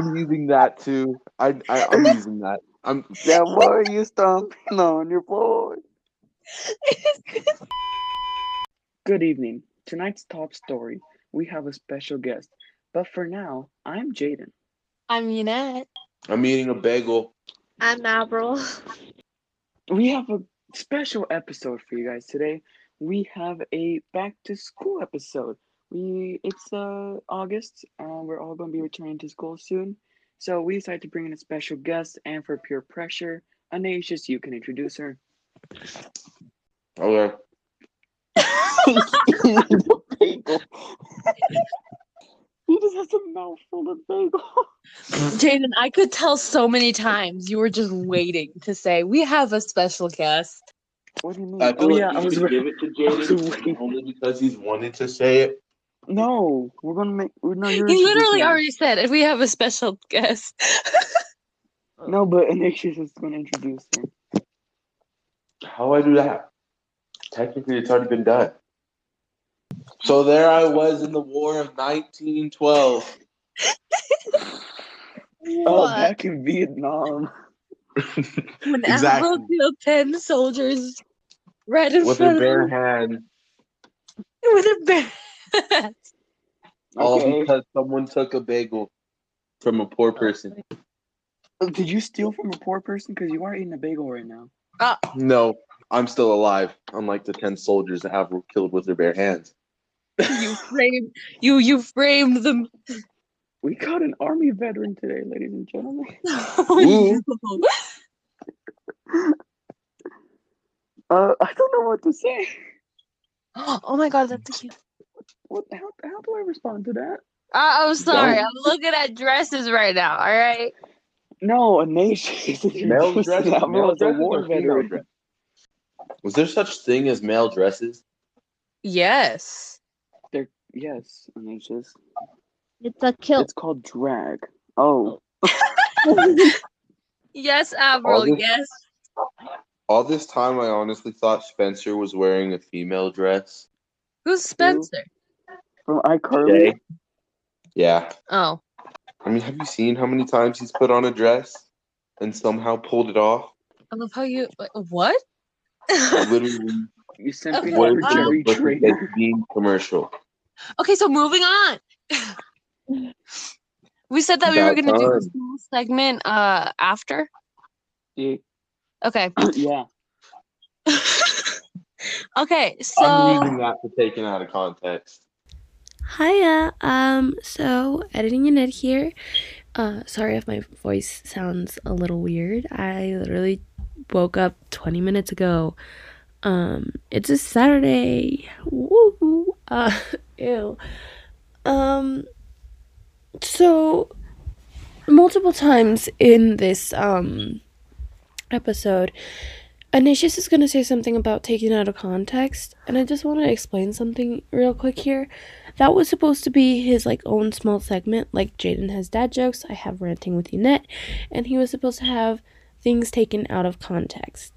I'm using that too. I, I I'm using that. I'm That boy you stomping on your boy. Good evening. Tonight's top story, we have a special guest. But for now, I'm Jaden. I'm Yunette. I'm eating a bagel. I'm Avril. We have a special episode for you guys today. We have a back to school episode. We it's uh August and we're all going to be returning to school soon. So we decided to bring in a special guest and for pure pressure, Anasius, you can introduce her. Okay. bagel. he just has a mouthful of bagel. Jaden, I could tell so many times you were just waiting to say, We have a special guest. What do you mean? I oh feel yeah, like I was should re- give it to I was Jaden waiting. only because he's wanted to say it. No, we're gonna make. we're- No, you're He literally already said if we have a special guest. No, but Anasius is gonna introduce him. How do I do that? Technically, it's already been done. So there I was in the War of 1912. Oh, back in Vietnam. when exactly. Avril killed 10 soldiers right in With front a bare of hand, with a bear. All Okay. because someone took a bagel from a poor person. Oh, Did you steal from a poor person? Because you are eating a bagel right now. No, I'm still alive, unlike the 10 soldiers that have were killed with their bare hands. you framed you you framed them. We caught an army veteran today, ladies and gentlemen. Oh, no. Uh, I don't know what to say. oh my god, that's cute. What? How, how do I respond to that? Uh, I'm sorry. Don't. I'm looking at dresses right now. All right. No, Anasius. is Male introducing dresses, Avril male as a dresses war veteran. dresses? Was there such thing as male dresses? Yes. They're, yes, Anasius. It's a kilt. It's called drag. Oh, Yes, Avril. this- Yes. All this time, I honestly thought Spencer was wearing a female dress. Who's Spencer? From iCarly. Today. Yeah. Oh. I mean, have you seen how many times he's put on a dress and somehow pulled it off? I love how you. What? Literally, You simply What never is Jerry But Trader. it's being commercial. okay, so moving on. we said that we were going to do time. this whole segment uh after. Yeah. Okay. yeah. okay. so I'm So using that for taken out of context. Hiya. Um, so editing Annette here. Uh, sorry if my voice sounds a little weird. I literally woke up 20 minutes ago. Um, it's a Saturday. Woo. Uh, ew. Um, so multiple times in this um episode, Anicius is gonna say something about taking out of context, and I just want to explain something real quick here. That was supposed to be his like own small segment. Like Jaden has dad jokes, I have ranting with Yvette, and he was supposed to have things taken out of context.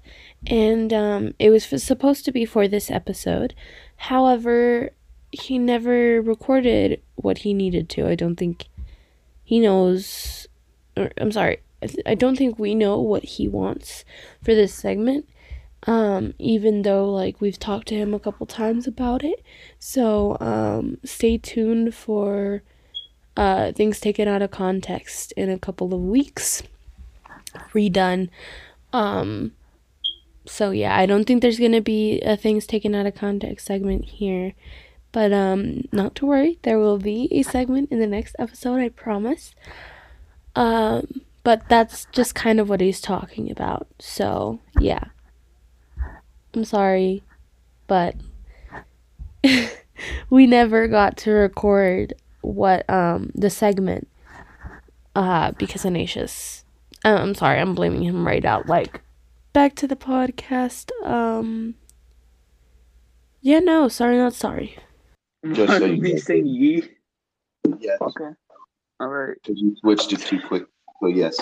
And um, it was supposed to be for this episode. However, he never recorded what he needed to. I don't think he knows. Or, I'm sorry. I, th- I don't think we know what he wants for this segment. Um, even though like we've talked to him a couple times about it. So um, stay tuned for uh, things taken out of context in a couple of weeks. Redone. Um, so yeah, I don't think there's gonna be a things taken out of context segment here. But um, not to worry, there will be a segment in the next episode, I promise. Um, but that's just kind of what he's talking about. So yeah. I'm sorry, but we never got to record what um the segment uh because Ignatius uh, I'm sorry, I'm blaming him right out. Like back to the podcast. Um Yeah, no, sorry not sorry. Just so you Me know. saying ye. Yes. Okay. All right. Because you switched it too quick. So yes.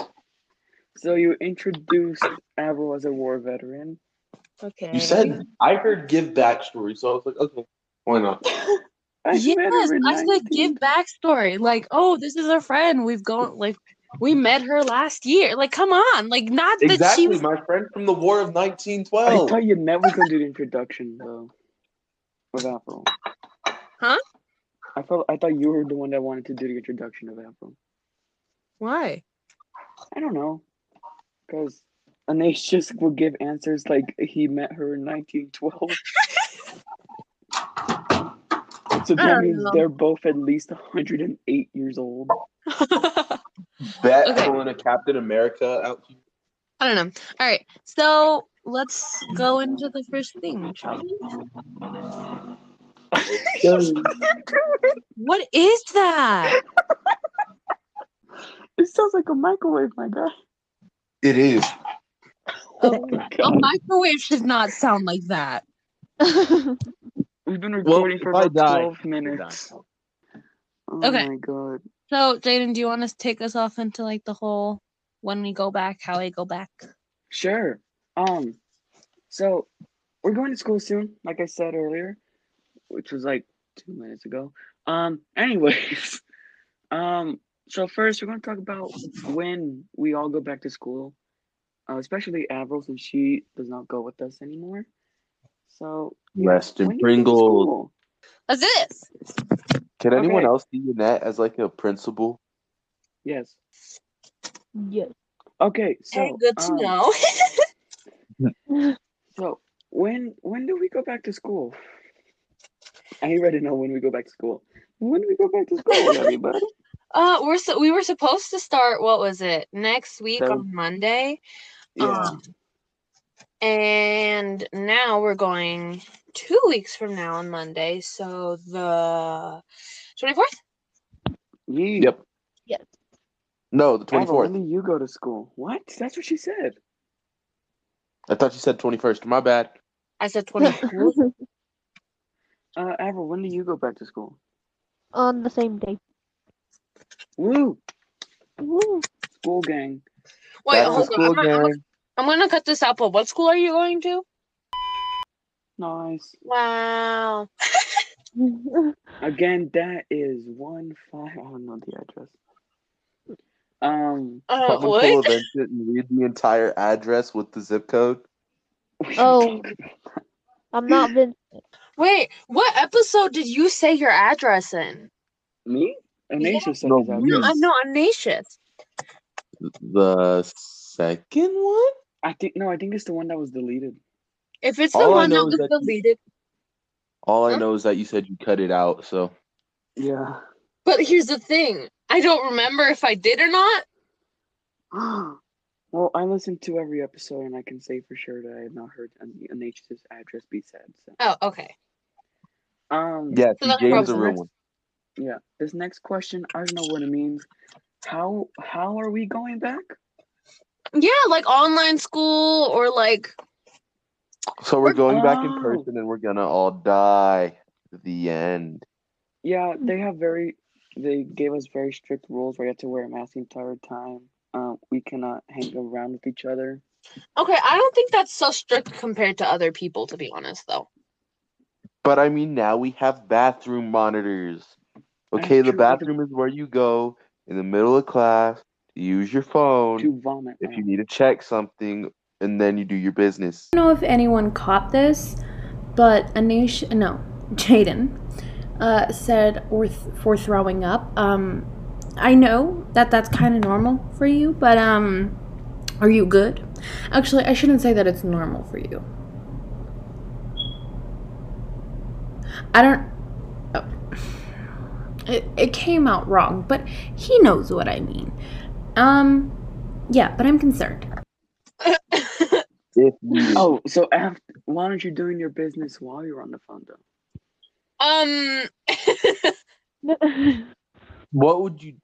So you introduced Avril as a war veteran. Okay. You said I heard give backstory, so I was like, okay, why not? I yes, met her in I said give backstory. Like, oh, this is a friend. We've gone like we met her last year. Like, come on. Like, not that Exactly, she was my friend from the War of 1912. I 1912. thought you never gonna do the introduction though. With Afro. Huh? I felt I thought you were the one that wanted to do the introduction of Afro. why? I don't know. Because Anace just will give answers like he met her in 1912. so that um, means know. they're both at least 108 years old. Bet Okay. pulling a Captain America out here. I don't know. All right. So let's go into the first thing, shall we? What is that? It sounds like a microwave, my guy. It is. Oh my A microwave should not sound like that. We've been recording for if about die, 12 minutes. Oh Okay. my god. So, Jaden, do you want to take us off into like the whole when we go back, how we go back? Sure. Um, so we're going to school soon, like I said earlier, which was like two minutes ago. Um, anyways, um, so first we're going to talk about when we all go back to school, uh, especially Avril, since she does not go with us anymore. So Rest in when do you go to Pringles. school? That's this. Can anyone Okay. else see Annette as like a principal? Yes. yes. Okay. So Hey, good to um, know. So when when do we go back to school? I already know when we go back to school. When do we go back to school, everybody? Uh, we're so we were supposed to start. What was it? Next week So- on Monday. Yeah. Um, and now we're going two weeks from now on Monday. So the twenty fourth. Ye- Yep. Yes. No, the Avril, when 24th. do you go to school? What? That's what she said. I thought you said 21st. My bad. I said twenty fourth. Uh, Avril, when do you go back to school? On the same day. Woo! Woo. School gang. Wait, Back to hold on. I'm, not- I'm, gang. I'm gonna cut this out. But what school are you going to? Nice. Wow. Again, that is one five. I don't know the address. Um. Uh, Someone what? pull a Vincent and read the entire address with the zip code. Oh. I'm not Vincent. Wait, what episode did you say your address in? Me? Anisha said No. No, address. I'm not Ignatius. The second one? I think no. I think it's the one that was deleted. If it's the All I one that was that you- deleted. All I Huh? know is that you said you cut it out, so Yeah. But here's the thing. I don't remember if I did or not. well, I listened to every episode, and I can say for sure that I have not heard An- Anisha's address be said. So, Oh, okay. um, yeah, So that's Jaden's a real next- one. Yeah. This next question, I don't know what it means. How how are we going back? Yeah, like online school or like So we're going back in Oh. person and we're gonna all die. The end. Yeah, they have very. They gave us very strict rules where you have to wear a mask the entire time. Uh, we cannot hang around with each other. Okay, I don't think that's so strict compared to other people to be honest though. But I mean, now we have bathroom monitors. Okay, the true, but the- bathroom is where you go in the middle of class to use your phone To vomit. if you need to check something, and then you do your business. I don't know if anyone caught this, but Anish, no, Jaden, uh, said or th- for throwing up. Um, I know that that's kind of normal for you, but um, are you good? Actually, I shouldn't say that it's normal for you. I don't. It, it came out wrong, but he knows what I mean. Um, yeah, but I'm concerned. Oh, so after, why aren't you doing your business while you're on the phone though? um What would you?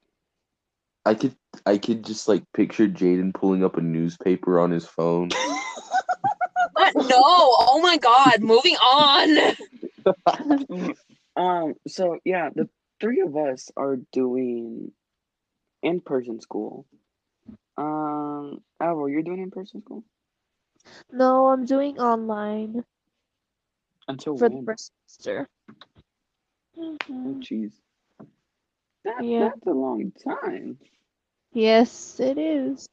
I could, I could just like picture Jaden pulling up a newspaper on his phone. what? no. Oh my god, moving on. Um. So yeah, the three of us are doing in-person school. Um, Avril, you're doing in-person school no, I'm doing online until for the when? first semester. Oh, jeez. That, Yeah. That's a long time. Yes, it is.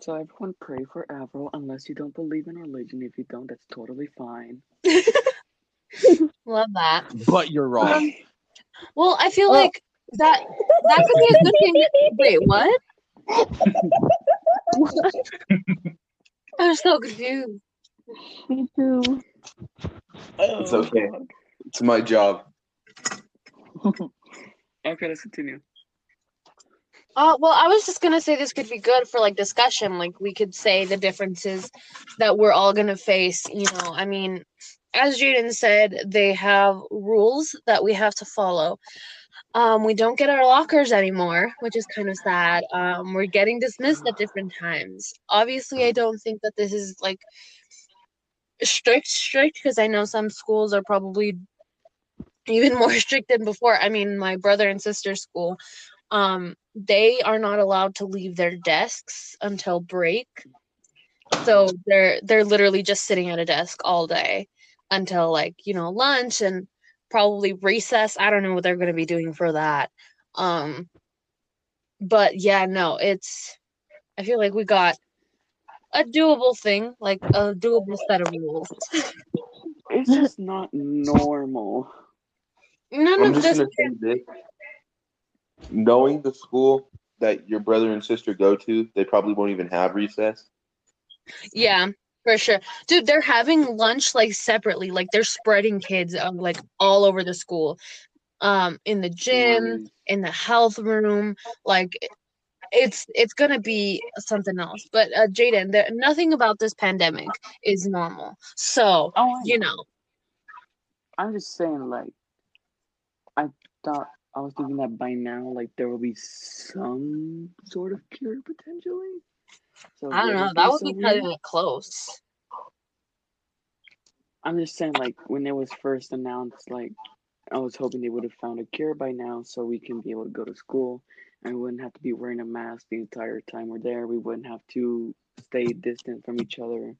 So everyone pray for Avril unless you don't believe in religion. If you don't, that's totally fine. Love that. But you're wrong. Well, I feel like that that could be a good thing. to- Wait, what? I'm so confused. Me too. It's okay. It's my job. Okay, let's continue. Uh, well, I was just gonna say this could be good for like discussion. Like we could say the differences that we're all gonna face. You know, I mean, as Jaden said, they have rules that we have to follow. Um, we don't get our lockers anymore, which is kind of sad. Um, we're getting dismissed at different times. Obviously, I don't think that this is like strict, strict, because I know some schools are probably even more strict than before. I mean, my brother and sister school, um, they are not allowed to leave their desks until break. So they're they're literally just sitting at a desk all day until like, you know, lunch and probably recess. I don't know what they're going to be doing for that. Um but yeah, no, it's I feel like we got a doable thing, like a doable set of rules. It's just not normal. None I'm of just this gonna say this. Knowing the school that your brother and sister go to, they probably won't even have recess. Yeah, for sure. Dude, they're having lunch like separately. Like they're spreading kids um, like all over the school. Um in the gym, in the health room, like it's it's going to be something else. But uh Jaden, there nothing about this pandemic is normal. So, Oh, you know, I'm just saying, like, I thought I was thinking that by now, like, there will be some sort of cure potentially. So I don't know, that would so be weird. cutting it close. I'm just saying, like, when it was first announced, like, I was hoping they would have found a cure by now so we can be able to go to school and we wouldn't have to be wearing a mask the entire time we're there. We wouldn't have to stay distant from each other.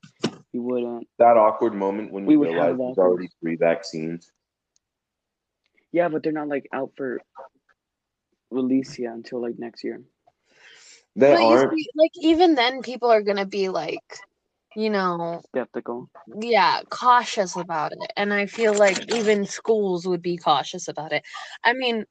We wouldn't. That awkward moment when We you would realize there's already three vaccines. Yeah, but they're not, like, out for release yet until, like, next year. They But you aren't. see, like even then people are going to be like, you know, Skeptical. yeah, cautious about it. And I feel like even schools would be cautious about it. I mean,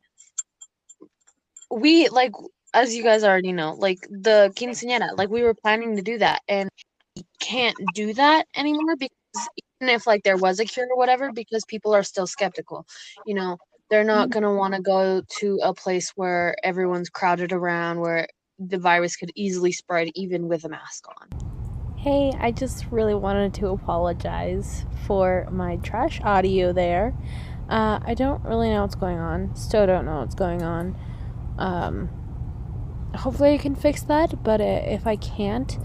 we like as you guys already know, like the quinceañera, like we were planning to do that and we can't do that anymore because even if like there was a cure or whatever, because people are still skeptical. You know, they're not gonna want to go to a place where everyone's crowded around where the virus could easily spread even with a mask on. Hey, I just really wanted to apologize for my trash audio there. Uh, I don't really know what's going on. Still don't know what's going on. Um, hopefully I can fix that, but if I can't,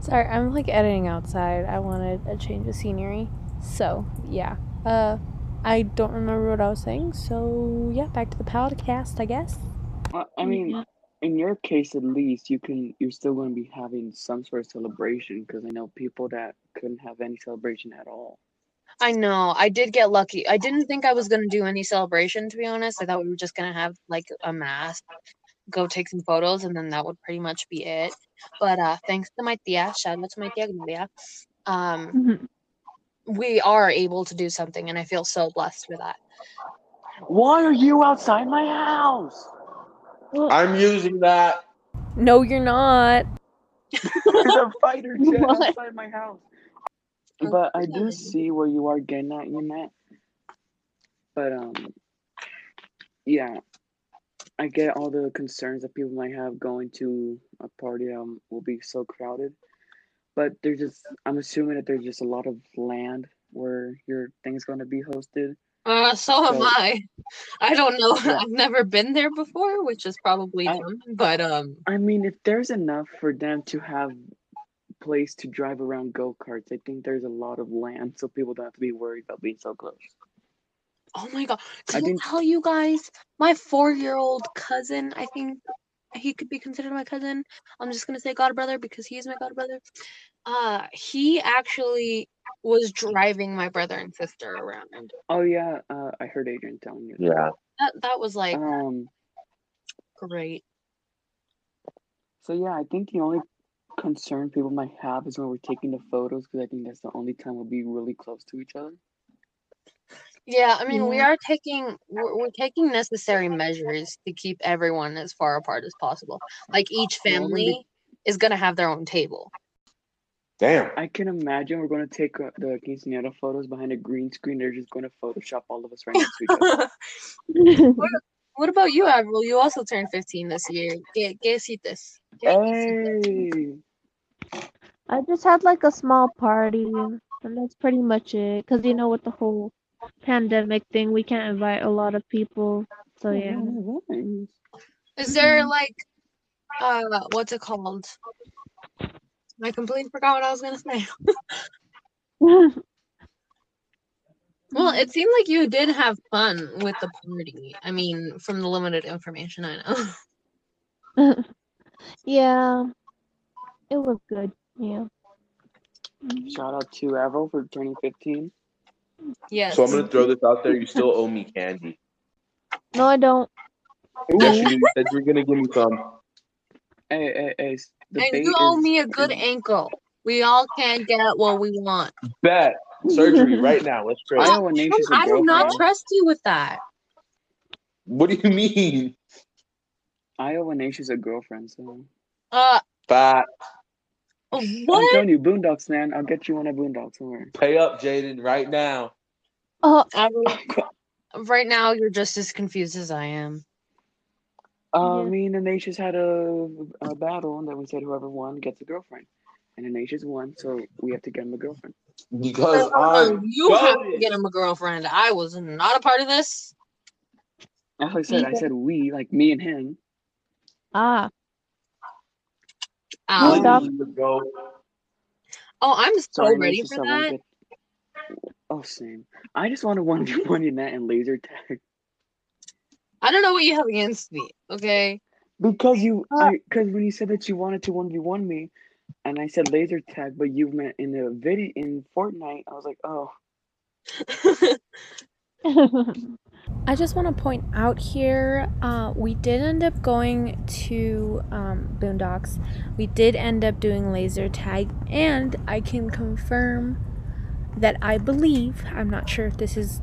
sorry, I'm like editing outside. I wanted a change of scenery, so yeah. Uh, I don't remember what I was saying. So yeah, back to the podcast, I guess. Well, I mean, in your case at least, you can. You're still going to be having some sort of celebration because I know people that couldn't have any celebration at all. I know. I did get lucky. I didn't think I was gonna do any celebration, to be honest. I thought we were just gonna have like a mass, go take some photos, and then that would pretty much be it. But uh thanks to my tia, shout out to my tia Gloria, um, we are able to do something, and I feel so blessed for that. Why are you outside my house? I'm using that. No, you're not. There's a fighter jet What? outside my house. But I do see where you are getting at, you Matt. But um, yeah, I get all the concerns that people might have going to a party um will be so crowded. But there's just I'm assuming that there's just a lot of land where your thing's going to be hosted. Uh, so am I. I don't know. Yeah. I've never been there before, which is probably I- dumb. But um, I mean, if there's enough for them to have place to drive around go karts, I think there's a lot of land, so people don't have to be worried about being so close. oh my god, did I didn't- tell you guys? My four-year-old cousin, I think he could be considered my cousin. I'm just gonna say god brother because he's my god brother. Uh, he actually was driving my brother and sister around. Oh yeah, uh, I heard Adrian telling you. Yeah. That that was like Um. great. So yeah, I think the only concern people might have is when we're taking the photos because I think that's the only time we'll be really close to each other. Yeah, I mean, we are taking we're, we're taking necessary measures to keep everyone as far apart as possible. Like each Yeah, I'm gonna be- family is gonna have their own table. Damn. I can imagine we're gonna take uh, the quinceañera photos behind a green screen. They're just gonna Photoshop all of us right next to each other. what about you, Avril? You also turned 15 this year. ¿Qué, qué hiciste? ¿Qué hiciste? Hey, I just had like a small party, and that's pretty much it. Cause you know, with the whole pandemic thing, we can't invite a lot of people. So yeah. nice. Is there like, uh, what's it called? I completely forgot what I was gonna say. Well, it seemed like you did have fun with the party. I mean, from the limited information I know. yeah, it was good. Yeah. Shout out to Avril for turning 15. Yes. So I'm gonna throw this out there. You still owe me candy. No, I don't. Yes, you do. Said you were gonna give me some. Hey, hey, hey. The and you owe is- me a good is- ankle. We all can't get what we want. Bet surgery right now. Let's I trade. owe Ignatius a I do not trust you with that. What do you mean? I owe Ignatius a girlfriend, so. Uh, Fat. I'm telling you, Boondocks, man. I'll get you on a Boondocks. Don't. Pay up, Jaden, right now. Oh, Avril, right now, you're just as confused as I am. Uh, Yeah. me and Ignatius had a, a battle, and then we said whoever won gets a girlfriend. And Ignatius won, so we have to get him a girlfriend. Because I'm you have to get him a girlfriend. I was not a part of this. As I said, I said we, like me and him. ah. Ow. Hold up. Go. Oh, I'm so Sorry, ready for that. get- Oh, same. I just want to one v one in that and laser tag I don't know what you have against me. Okay. because you, Uh, because when you said that you wanted to one v one me, and I said laser tag, but you meant in the video in Fortnite, I was like, oh, I just want to point out here, uh, we did end up going to um, Boondocks. We did end up doing laser tag, and I can confirm that I believe, I'm not sure if this is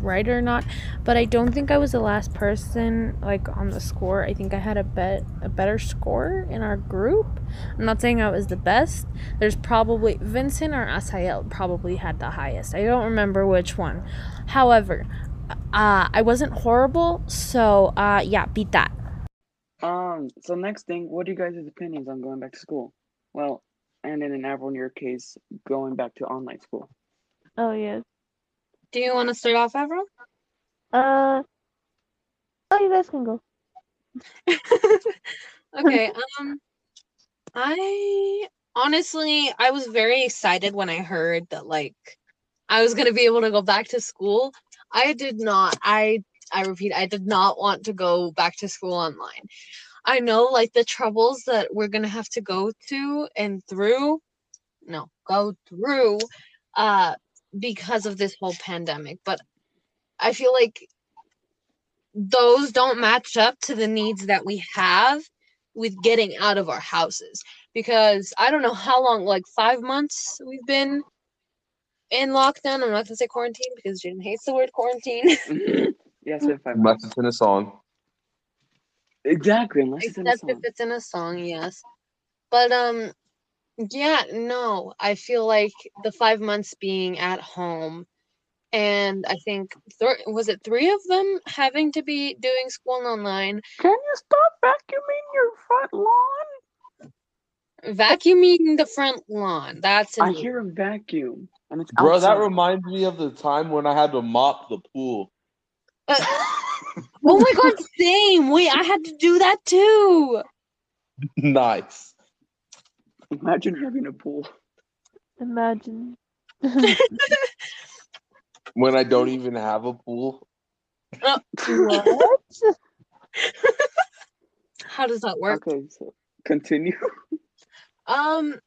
right or not, but I don't think I was the last person like on the score. I think I had a bet a better score in our group. I'm not saying I was the best. There's probably Vincent or Asael probably had the highest. I don't remember which one. However, uh, I wasn't horrible, so uh, yeah, beat that. Um. So next thing, what are you guys' opinions on going back to school? Well, and then in Avril, in your case, going back to online school. Oh yes. Do you want to start off, Avril? Uh. Oh, you guys can go. okay. Um, I honestly, I was very excited when I heard that like I was gonna be able to go back to school. I did not. I I repeat, I did not want to go back to school online. I know like the troubles that we're gonna have to go to and through. No, go through. Uh, because of this whole pandemic, but I feel like those don't match up to the needs that we have with getting out of our houses because I don't know how long, like five months we've been in lockdown. I'm not gonna say quarantine because Jaden hates the word quarantine. yes, if I Unless it's in a song. Exactly, unless it's in a Except if song. it's in a song, yes. But um yeah, no. I feel like the five months being at home and I think th- was it three of them having to be doing school online, Can you stop vacuuming your front lawn? vacuuming the front lawn. That's I hear a vacuum, and it's Bro, that reminds me of the time when I had to mop the pool. Uh, oh my god, same. Wait, I had to do that too. nice. Imagine having a pool. Imagine. When I don't even have a pool. what? How does that work? Okay, so continue. Um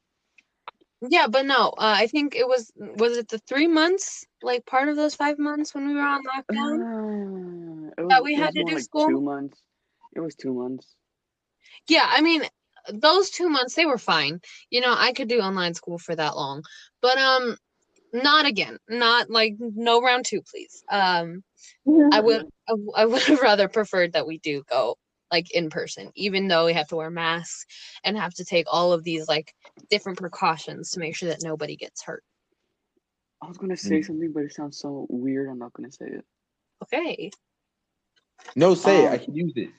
Yeah, but no, uh, I think it was was it the three months, like part of those five months when we were on lockdown. Uh, it was, That we had to do like school? two months. It was two months. Yeah, I mean, those two months they were fine. You know, I could do online school for that long, but um, not again. Not like no round two, please. Um, I would I would have rather preferred that we do go like in person, even though we have to wear masks and have to take all of these like different precautions to make sure that nobody gets hurt. I was gonna say Mm. something, but it sounds so weird. I'm not gonna say it. Okay. No, say it. I Um, can use it.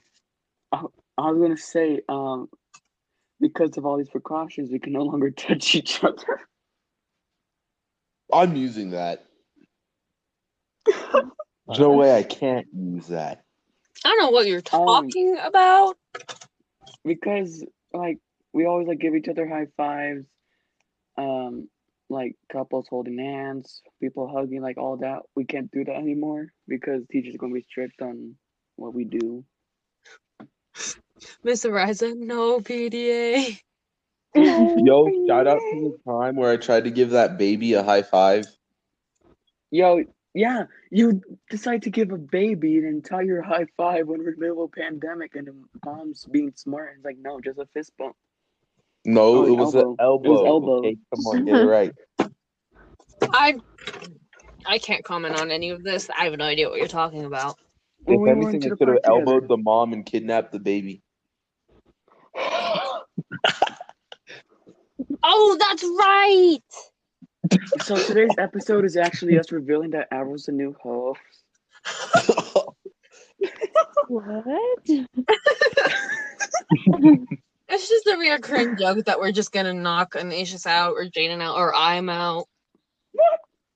I was gonna say, um, because of all these precautions, we can no longer touch each other. I'm using that. There's no way I can't use that. I don't know what you're Um, talking about. because like we always like give each other high fives um like couples holding hands people hugging like all that we can't do that anymore because teachers are going to be strict on what we do Miss Ariza, no PDA. Yo, shout out to the time where I tried to give that baby a high five. yo yeah you decide to give a baby an entire high five when we're in the middle of a pandemic and the mom's being smart and it's like no just a fist bump No, Oh, it was elbow. an elbow. It was elbow. Okay, come on, get it right. I I can't comment on any of this. I have no idea what you're talking about. When if we anything, to I the could have park together. elbowed the mom and kidnapped the baby. Oh, that's right. so today's episode is actually us revealing that Avril's the new host What? It's just a reoccurring joke that we're just gonna knock Anicius out or Jaden out or I'm out.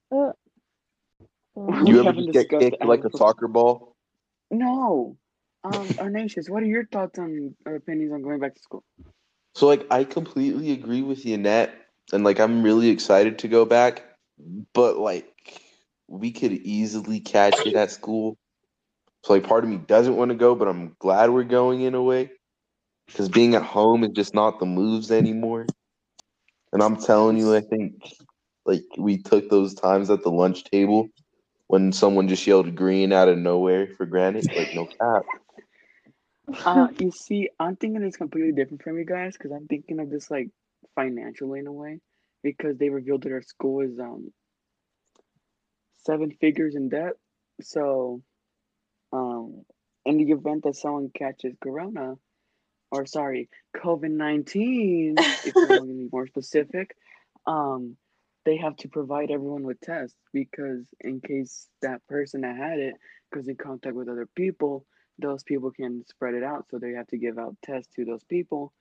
What? Uh, you ever just get kicked like a soccer ball? No. Um, Arnasius, what are your thoughts on or opinions on going back to school? So like I completely agree with Yannette and like I'm really excited to go back, but like we could easily catch it at school. So like part of me doesn't want to go, but I'm glad we're going in a way. Because being at home is just not the moves anymore. And I'm telling you, I think like we took those times at the lunch table when someone just yelled green out of nowhere for granted. Like no cap. Uh, you see, I'm thinking it's completely different from you guys because I'm thinking of this like financially in a way because they revealed that our school is um seven figures in debt. So, um, in the event that someone catches corona, or sorry, COVID nineteen, if you want to be more specific, um, they have to provide everyone with tests because in case that person that had it goes in contact with other people, those people can spread it out. So they have to give out tests to those people,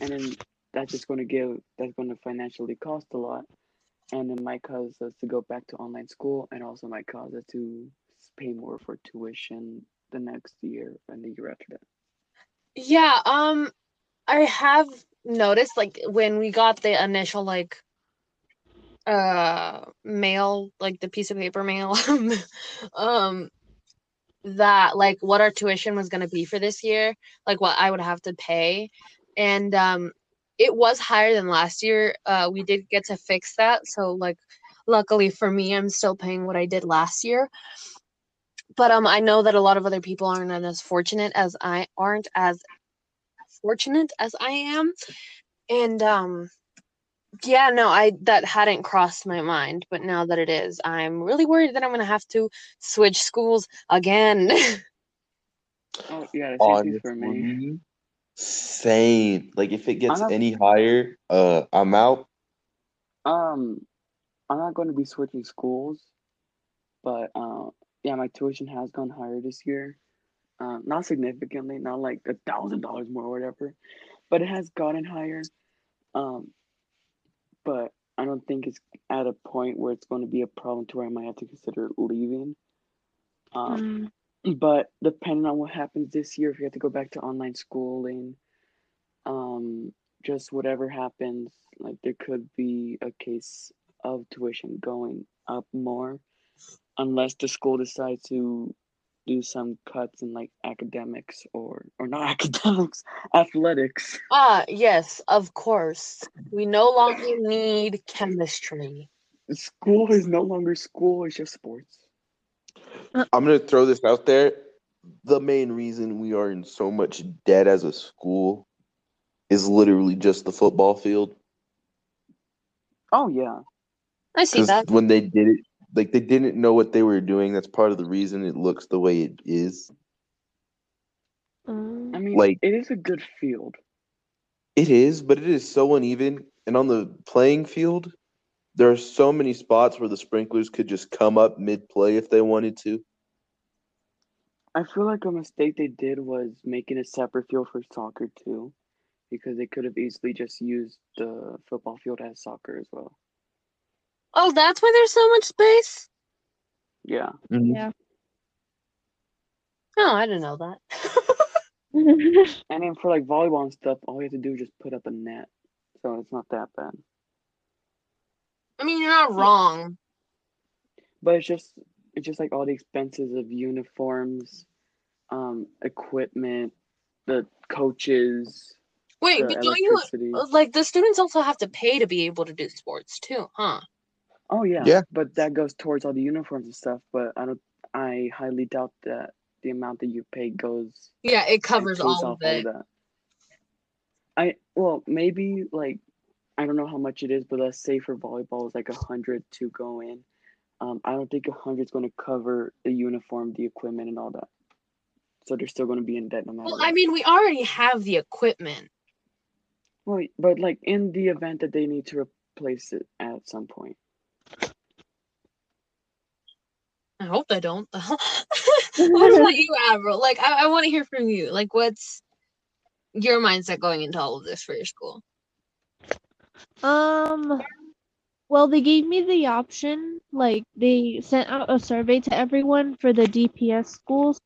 and then that's just going to give that's going to financially cost a lot, and it might cause us to go back to online school, and also might cause us to pay more for tuition the next year and the year after that. Yeah, um I have noticed like when we got the initial like uh mail, like the piece of paper mail, um that like what our tuition was going to be for this year, like what I would have to pay. And um it was higher than last year. Uh we did get to fix that. So like luckily for me, I'm still paying what I did last year. But um I know that a lot of other people aren't as fortunate as I aren't as fortunate as I am. And um yeah, no, I that hadn't crossed my mind, but now that it is, I'm really worried that I'm gonna have to switch schools again. Oh yeah, the same for me. Honestly, same. Like if it gets not- any higher, uh, I'm out. Um, I'm not going to be switching schools, but uh, yeah, my tuition has gone higher this year. Um, not significantly, not like a thousand dollars more or whatever, but it has gotten higher. Um, but I don't think it's at a point where it's going to be a problem to where I might have to consider leaving. Um, but depending on what happens this year, if we have to go back to online schooling, um, just whatever happens, like there could be a case of tuition going up more, unless the school decides to do some cuts in like academics or or not academics, athletics. Ah, yes, of course. We no longer need chemistry. School is no longer school; it's just sports. I'm gonna throw this out there. The main reason we are in so much debt as a school is literally just the football field. Oh yeah, I see that. when they did it, like they didn't know what they were doing. That's part of the reason it looks the way it is. Um, I mean, Like- it is a good field. It is, but it is so uneven. And on the playing field, there are so many spots where the sprinklers could just come up mid play if they wanted to. I feel like a mistake they did was making a separate field for soccer too, because they could have easily just used the football field as soccer as well. Oh, that's why there's so much space? Yeah, yeah. Oh, I didn't know that. and then for like volleyball and stuff, all you have to do is just put up a net, so it's not that bad. I mean, you're not wrong. But it's just it's just like all the expenses of uniforms, um, equipment, the coaches, Wait, the but don't you electricity. like the students also have to pay to be able to do sports too, huh? Oh yeah, Yeah. But that goes towards all the uniforms and stuff. But I don't. I highly doubt that the amount that you pay goes Yeah, it covers all of it. that. I well maybe like I don't know how much it is, but let's say for volleyball is like a hundred to go in. Um, I don't think a hundred is going to cover the uniform, the equipment, and all that. So they're still going to be in debt no matter. Well, what. I mean, we already have the equipment. Well, but like in the event that they need to replace it at some point. I hope they don't. what about you, Avril? Like, I, I want to hear from you. Like, what's your mindset going into all of this for your school? Um, well, they gave me the option. Like, they sent out a survey to everyone for the DPS schools.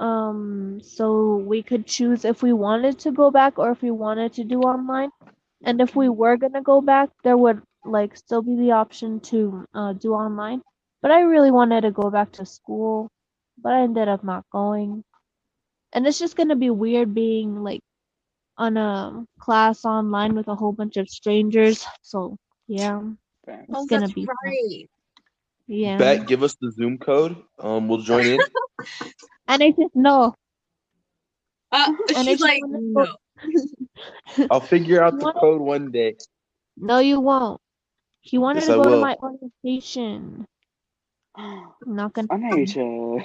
Um, so we could choose if we wanted to go back or if we wanted to do online. And if we were gonna go back, there would like still be the option to uh, do online. But I really wanted to go back to school, but I ended up not going. And it's just gonna be weird being like on a class online with a whole bunch of strangers. So yeah, Facts. Oh, gonna that's be fun. right. yeah. Bet, give us the Zoom code. Um, we'll join in. And I just no. Uh, And she's like no. I'll figure out the What? code one day. No, you won't. He wanted Yes, to go to my orientation. I'm not gonna. come. Anisha.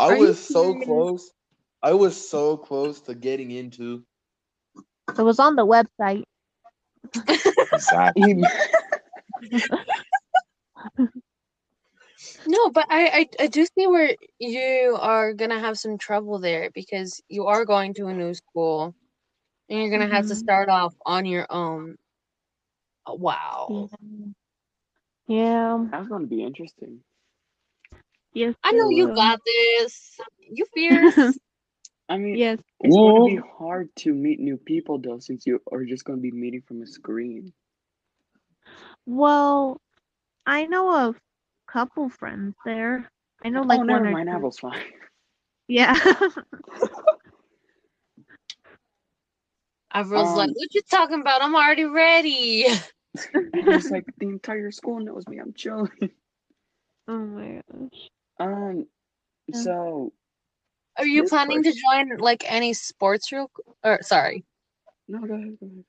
I Are was so serious? close. I was so close to getting into. It was on the website. Exactly. No, but I, I I do see where you are gonna have some trouble there because you are going to a new school and you're gonna have to Mhm. start off on your own. Wow. Yeah. That's going to be interesting. Yes. I know you got this. You fierce. I mean, Yes. it's going to be hard to meet new people though, since you are just going to be meeting from a screen. Well, I know a couple friends there. I know like oh, one never or mind. two. Avril's fine. Yeah. Avril's like, Um, what you talking about? I'm already ready. And it's like the entire school knows me. I'm chilling. oh my gosh. Um. Yeah. So Are you This planning to join like any sports real or sorry. no, go ahead. Go ahead.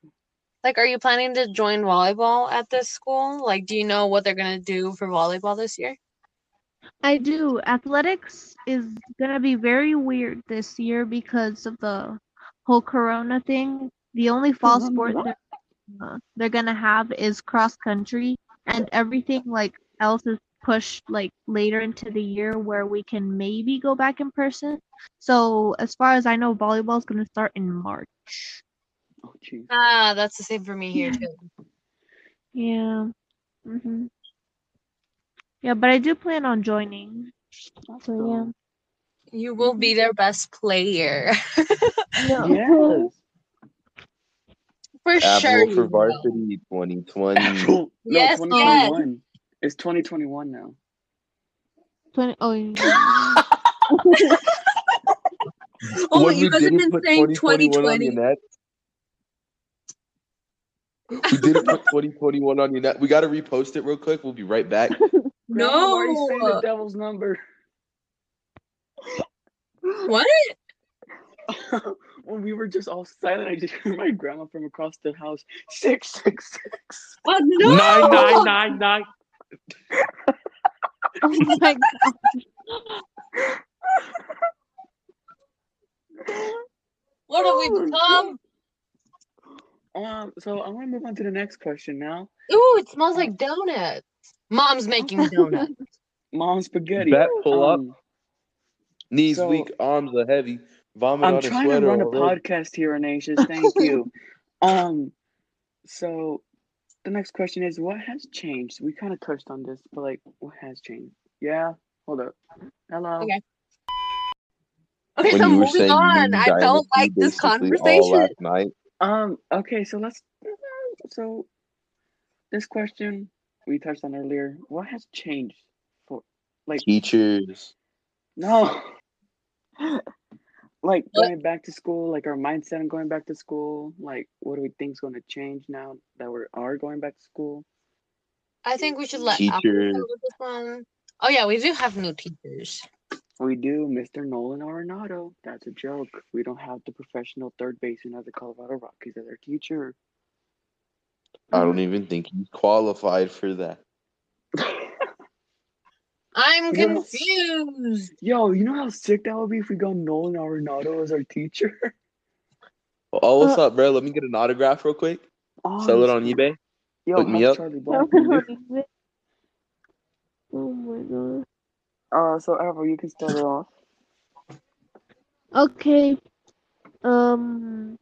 Like are you planning to join volleyball at this school? Like do you know what they're gonna do for volleyball this year? I do. Athletics is gonna be very weird this year because of the whole Corona thing. The only fall sport Corona. they're, uh, they're gonna have is cross country, and everything like else is pushed like later into the year where we can maybe go back in person. So as far as I know, volleyball is gonna start in March. Oh, jeez. Ah, that's the same for me here too. Yeah. hmm Yeah, but I do plan on joining. So yeah. You will be their best player. Yes. For sure. Apple you for varsity 2020. no, Yes, yes. 2021. It's 2021 now. 20, oh, yeah. Oh, When you guys have been saying 2021 on 2020. your net. We didn't put 2021 on your net. We got to repost it real quick. We'll be right back. Grandma, why are you saying the No. devil's number? What? When we were just all silent, I just heard my grandma from across the house. Six six six. Oh, no. Nine nine nine nine. Oh my god. What have we Oh, become? Um, so I want to move on to the next question now. Ooh, it smells like donuts. Mom's making donuts. Mom's spaghetti. Bet pull up. Um, Knees So- weak, arms are heavy. Vomit I'm on a trying to run a already. podcast here, Ignatius. Thank you. um, so the next question is, what has changed? We kind of touched on this, but like, what has changed? Yeah. Hold up. Hello. Okay. Okay, When I'm you were moving on. I Dynasty don't like this basically all conversation. last night. Um. Okay. So let's. So, this question we touched on earlier. What has changed for, like, Teachers. no, like What? going back to school, like our mindset on going back to school. Like, what do we think's going to change now that we are going back to school? I think we should let Apple Teachers. start with this one. Oh yeah, we do have new teachers. We do, Mr. Nolan Arenado. That's a joke. We don't have the professional third baseman of the Colorado Rockies as our teacher. I don't even think he's qualified for that. I'm Yeah. confused. Yo, you know how sick that would be if we got Nolan Arenado as our teacher? Oh, what's Uh, up, bro? Let me get an autograph real quick. Oh, Sell it on eBay. Yo, Hook me up. Charlie Black can do? Oh my god. Uh, so Ever, you can start it off. Okay. Um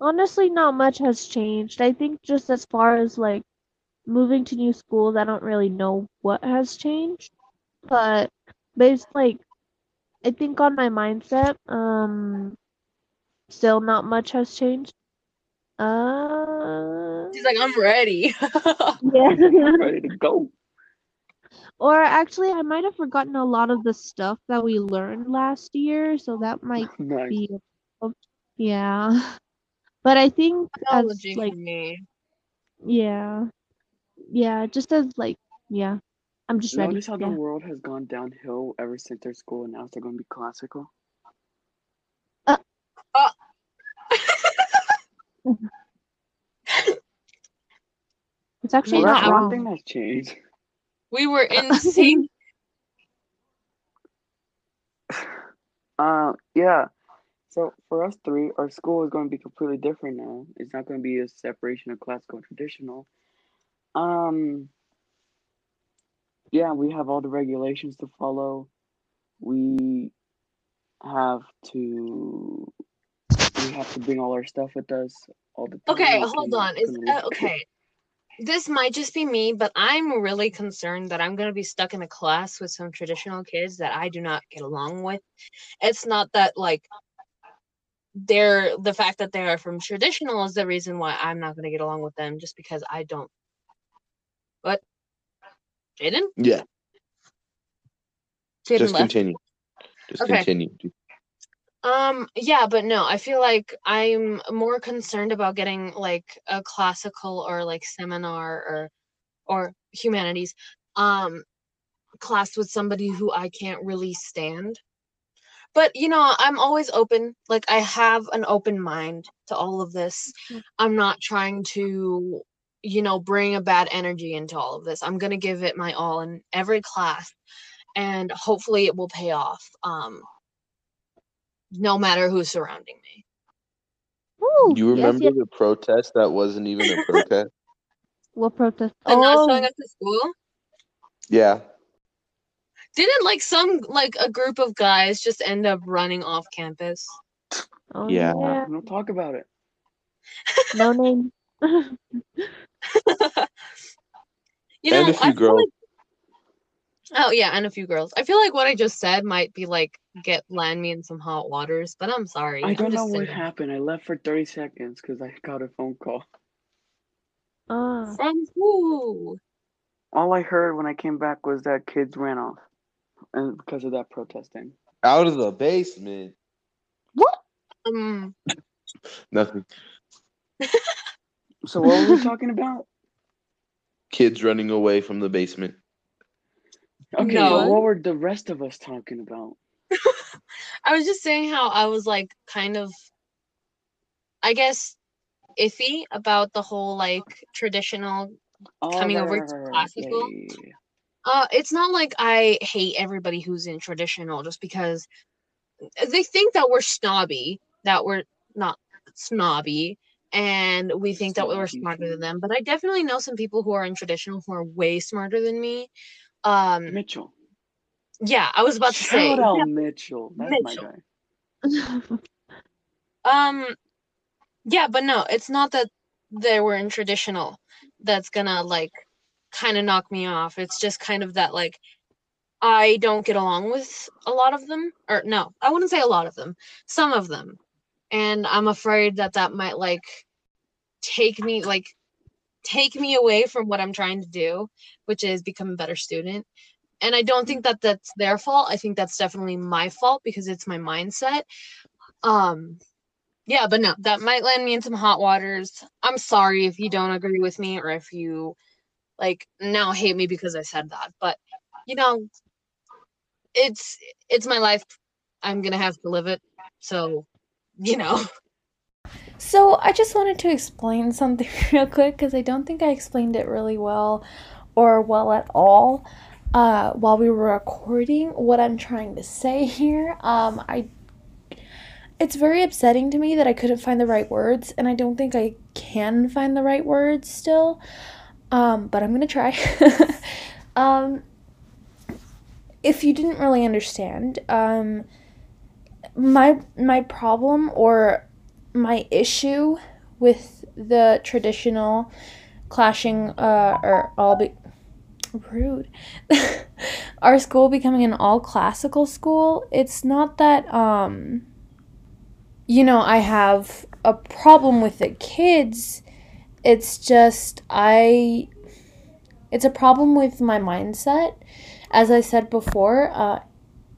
honestly not much has changed. I think just as far as like moving to new schools, I don't really know what has changed. But based like I think on my mindset, um still not much has changed. Uh She's like, I'm ready. yeah. I'm Ready to go. Or actually I might have forgotten a lot of the stuff that we learned last year, so that might Nice. be yeah. But I think as like me. yeah. Yeah, just as like yeah. I'm just ready. Notice how the world has gone downhill ever since their school announced they're going to be classical. It's actually Well, Man, that's not how- one thing wrong. that's changed. We were in sync. Uh, yeah. So for us three, our school is going to be completely different now. It's not going to be a separation of classical and traditional. Um, yeah, we have all the regulations to follow. We have to we have to bring all our stuff with us all the time. Okay, hold on. Is uh, okay. This might just be me, but I'm really concerned that I'm gonna be stuck in a class with some traditional kids that I do not get along with. It's not that like they're the fact that they are from traditional is the reason why I'm not gonna get along with them just because I don't. What? Jaden? Yeah, Jaden just left. continue. Just Okay. continue. Um, yeah, but no, I feel like I'm more concerned about getting like a classical or like seminar or or humanities um class with somebody who I can't really stand. But you know, I'm always open. Like I have an open mind to all of this. I'm not trying to, you know, bring a bad energy into all of this. I'm going to give it my all in every class and hopefully it will pay off. Um no matter who's surrounding me. Ooh, You remember yes. the protest that wasn't even a protest? What protest? And not Oh, showing up to school? yeah. Didn't like some like a group of guys just end up running off campus? oh Yeah. yeah. Don't talk about it. No name. You know, and a few feel girls. like Oh yeah, and a few girls. I feel like what I just said might be like get land me in some hot waters, but I'm sorry. I I'm don't know just what saying. happened. I left for 30 seconds because I got a phone call. Ah. From who? All I heard when I came back was that kids ran off. and because of that protesting. Out of the basement. What? Um, Nothing. So what were we talking about? Kids running away from the basement. Okay, No. well, what were the rest of us talking about? I was just saying how I was like kind of, I guess, iffy about the whole like traditional. Oh, Coming right, over right, to right, right. classical? Yeah, yeah, yeah, Uh, it's not like I hate everybody who's in traditional just because they think that we're snobby, that we're not snobby, and we think that we're smarter than them. But I definitely know some people who are in traditional who are way smarter than me. Um, Mitchell. yeah, I was about to say. Shout out Mitchell. That's my guy. Um, yeah, but no, it's not that they were in traditional that's gonna like kind of knock me off. It's just kind of that like I don't get along with a lot of them, or no, I wouldn't say a lot of them, some of them, and I'm afraid that that might like take me like take me away from what I'm trying to do, which is become a better student. And I don't think that that's their fault. I think that's definitely my fault because it's my mindset. Um, yeah, but no, that might land me in some hot waters. I'm sorry if you don't agree with me or if you like now hate me because I said that. But you know, it's it's my life. I'm gonna have to live it. So, you know. So I just wanted to explain something real quick because I don't think I explained it really well or well at all uh, while we were recording what I'm trying to say here. Um, I it's very upsetting to me that I couldn't find the right words, and I don't think I can find the right words still. Um, but I'm gonna try. um, if you didn't really understand, um, my my problem or my issue with the traditional clashing uh or all be rude our school becoming an all classical school it's not that um you know i have a problem with the kids it's just i it's a problem with my mindset. As i said before uh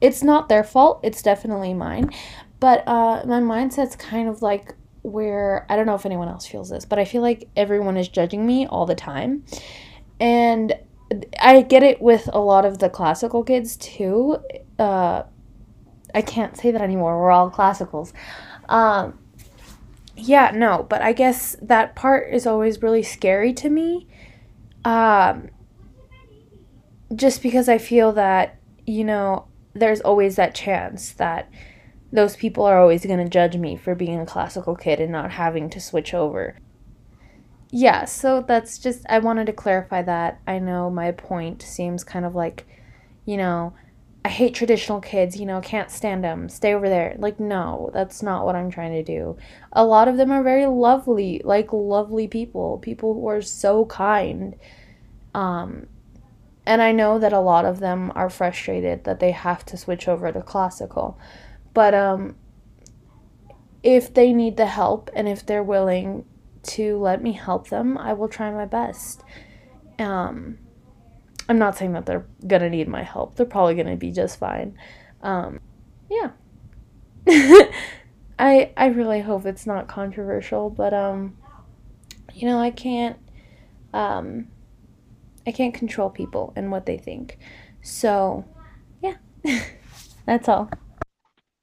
it's not their fault it's definitely mine but uh, my mindset's kind of like where I don't know if anyone else feels this, but I feel like everyone is judging me all the time. And I get it with a lot of the classical kids too. Uh, I can't say that anymore. We're all classicals. Um, yeah, no, but I guess that part is always really scary to me. Um, just because I feel that, you know, there's always that chance that those people are always going to judge me for being a classical kid and not having to switch over. Yeah, so that's just, I wanted to clarify that. I know my point seems kind of like, you know, I hate traditional kids, you know, can't stand them, stay over there. Like, no, that's not what I'm trying to do. A lot of them are very lovely, like, lovely people, people who are so kind. Um, and I know that a lot of them are frustrated that they have to switch over to classical. But um, if they need the help and if they're willing to let me help them, I will try my best. Um, I'm not saying that they're gonna need my help. They're probably gonna be just fine. Um, yeah. I I really hope it's not controversial, but um, you know I can't um, I can't control people and what they think. So, yeah, that's all.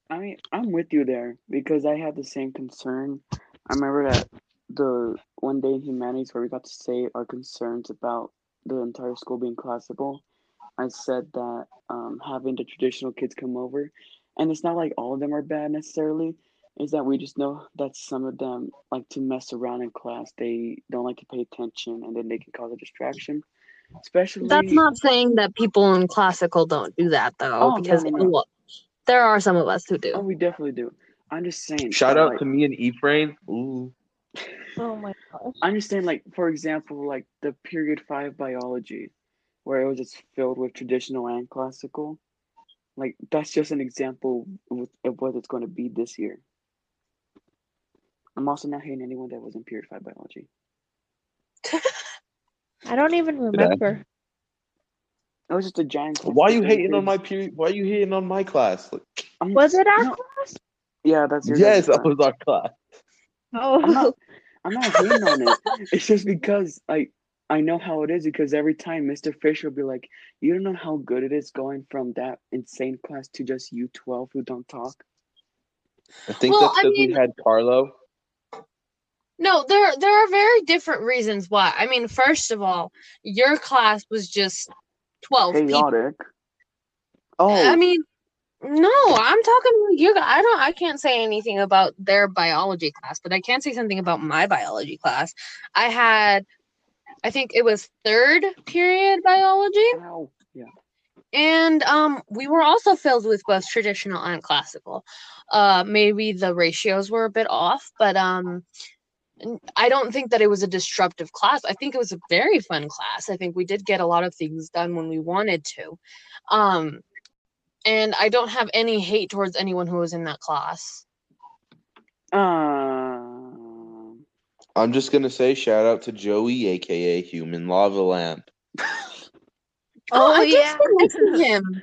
I mean, I'm with you there because I had the same concern. I remember that the one day in humanities where we got to say our concerns about the entire school being classical. I said that um, having the traditional kids come over, and it's not like all of them are bad necessarily. Is that we just know that some of them like to mess around in class. They don't like to pay attention, and then they can cause a distraction. Especially That's not saying that people in classical don't do that though, Oh, because no, no. well, there are some of us who Oh, do. we definitely do. I'm just saying. Shout that, out like, to me and Ephraim. Ooh. oh my gosh. I'm just saying, like, for example, like the period five biology, where it was just filled with traditional and classical. Like, that's just an example of, of what it's going to be this year. I'm also not hating anyone that was in period five biology. I don't even Did I? remember. It was just a giant. Why are you hating on my period? Why are you hating on my class? Like, I'm- Was it our no, class? Yeah, that's your yes, guys' that was our class. Oh, I'm not, I'm not hating on it. It's just because I I know how it is because every time Mr. Fisher will be like, You don't know how good it is going from that insane class to just you twelve who don't talk. I think Well, that's I because mean- we had Carlo. No, there there are very different reasons why. I mean, first of all, your class was just twelve people. Chaotic. Oh I mean, no, I'm talking you. I don't. I can't say anything about their biology class, but I can say something about my biology class. I had, I think it was third period biology, ow. Yeah. and um, we were also filled with both traditional and classical. Uh, maybe the ratios were a bit off, but um. N- I don't think that it was a disruptive class. I think it was a very fun class. I think we did get a lot of things done when we wanted to. Um, and I don't have any hate towards anyone who was in that class. Um I'm just gonna say shout out to Joey, aka Human Lava Lamp. Oh, I yeah. just him.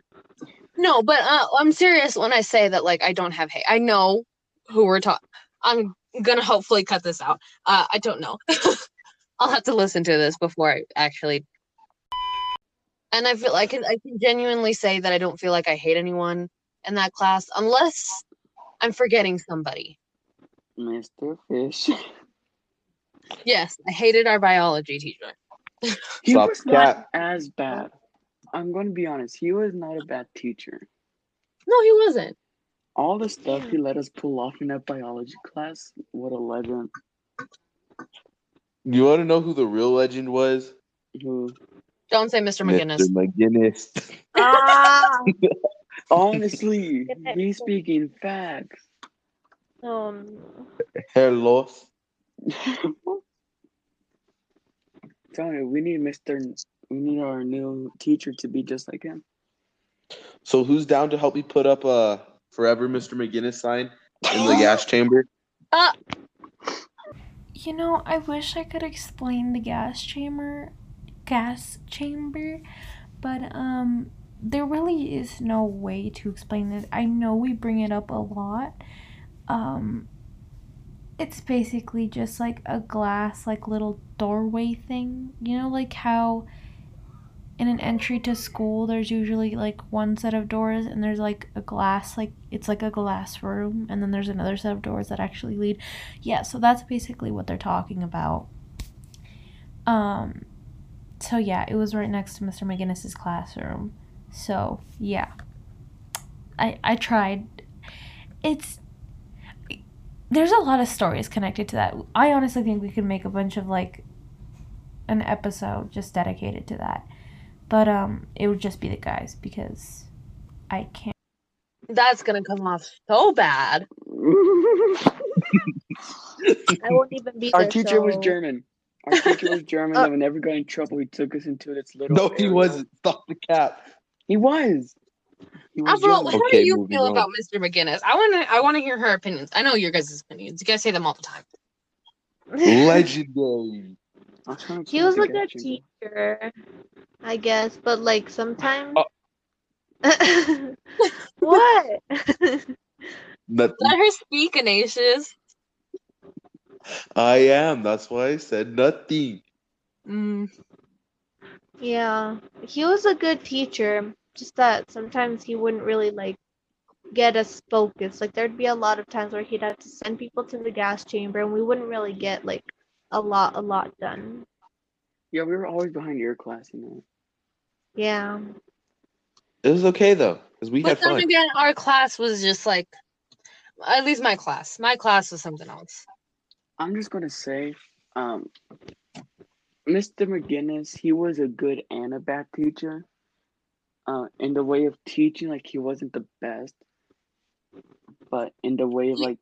No, but uh, I'm serious when I say that. Like, I don't have hate. I know who we're talking. I'm gonna hopefully cut this out. Uh, I don't know. I'll have to listen to this before I actually. And I feel I can I can genuinely say that I don't feel like I hate anyone in that class unless I'm forgetting somebody. Mr. Fish. Yes, I hated our biology teacher. He Stop was the not as bad. I'm gonna be honest, he was not a bad teacher. No, he wasn't. All the stuff he let us pull off in that biology class, what a legend. You want to know who the real legend was? Who Don't say Mr. McGinnis. Mr. McGinnis. ah. honestly, Good he's speaking facts. No. Hair loss. Tell me, we need Mr. We need our new teacher to be just like him. So who's down to help me put up a forever Mr. McGinnis sign in the gas chamber? You know, I wish I could explain the gas chamber gas chamber, but um there really is no way to explain it. I know we bring it up a lot. Um it's basically just like a glass like little doorway thing. You know like how in an entry to school there's usually like one set of doors and there's like a glass like it's like a glass room and then there's another set of doors that actually lead yeah so that's basically what they're talking about. Um so yeah it was right next to mr mcginnis's classroom so yeah. I i tried. It's there's a lot of stories connected to that. I honestly think we could make a bunch of like an episode just dedicated to that but um it would just be the guys because i can't That's gonna come off so bad. I won't even be Our there, teacher was German. Our teacher was German, Uh, and whenever we got in trouble, he took us into this little. No, he area. wasn't. Stop the cap. He was. He was Avril, how Okay, do you feel on. about Mr. McGinnis? I wanna I wanna hear her opinions. I know your guys' opinions. You guys say them all the time. Legendary. I was trying to He was to a good teacher, I guess, but like sometimes. Oh. what? Nothing. Let her speak, Ignatius. I am. That's why I said nothing. Mm, yeah, he was a good teacher. Just that sometimes he wouldn't really like get us focused. Like there'd be a lot of times where he'd have to send people to the gas chamber, and we wouldn't really get like a lot, a lot done. Yeah, we were always behind your class, you know. Yeah. It was okay though, because we had but then fun. again, our class was just like, at least my class. My class was something else. I'm just gonna say, um, Mr. McGinnis, he was a good and a bad teacher. Uh, in the way of teaching, like he wasn't the best, but in the way of like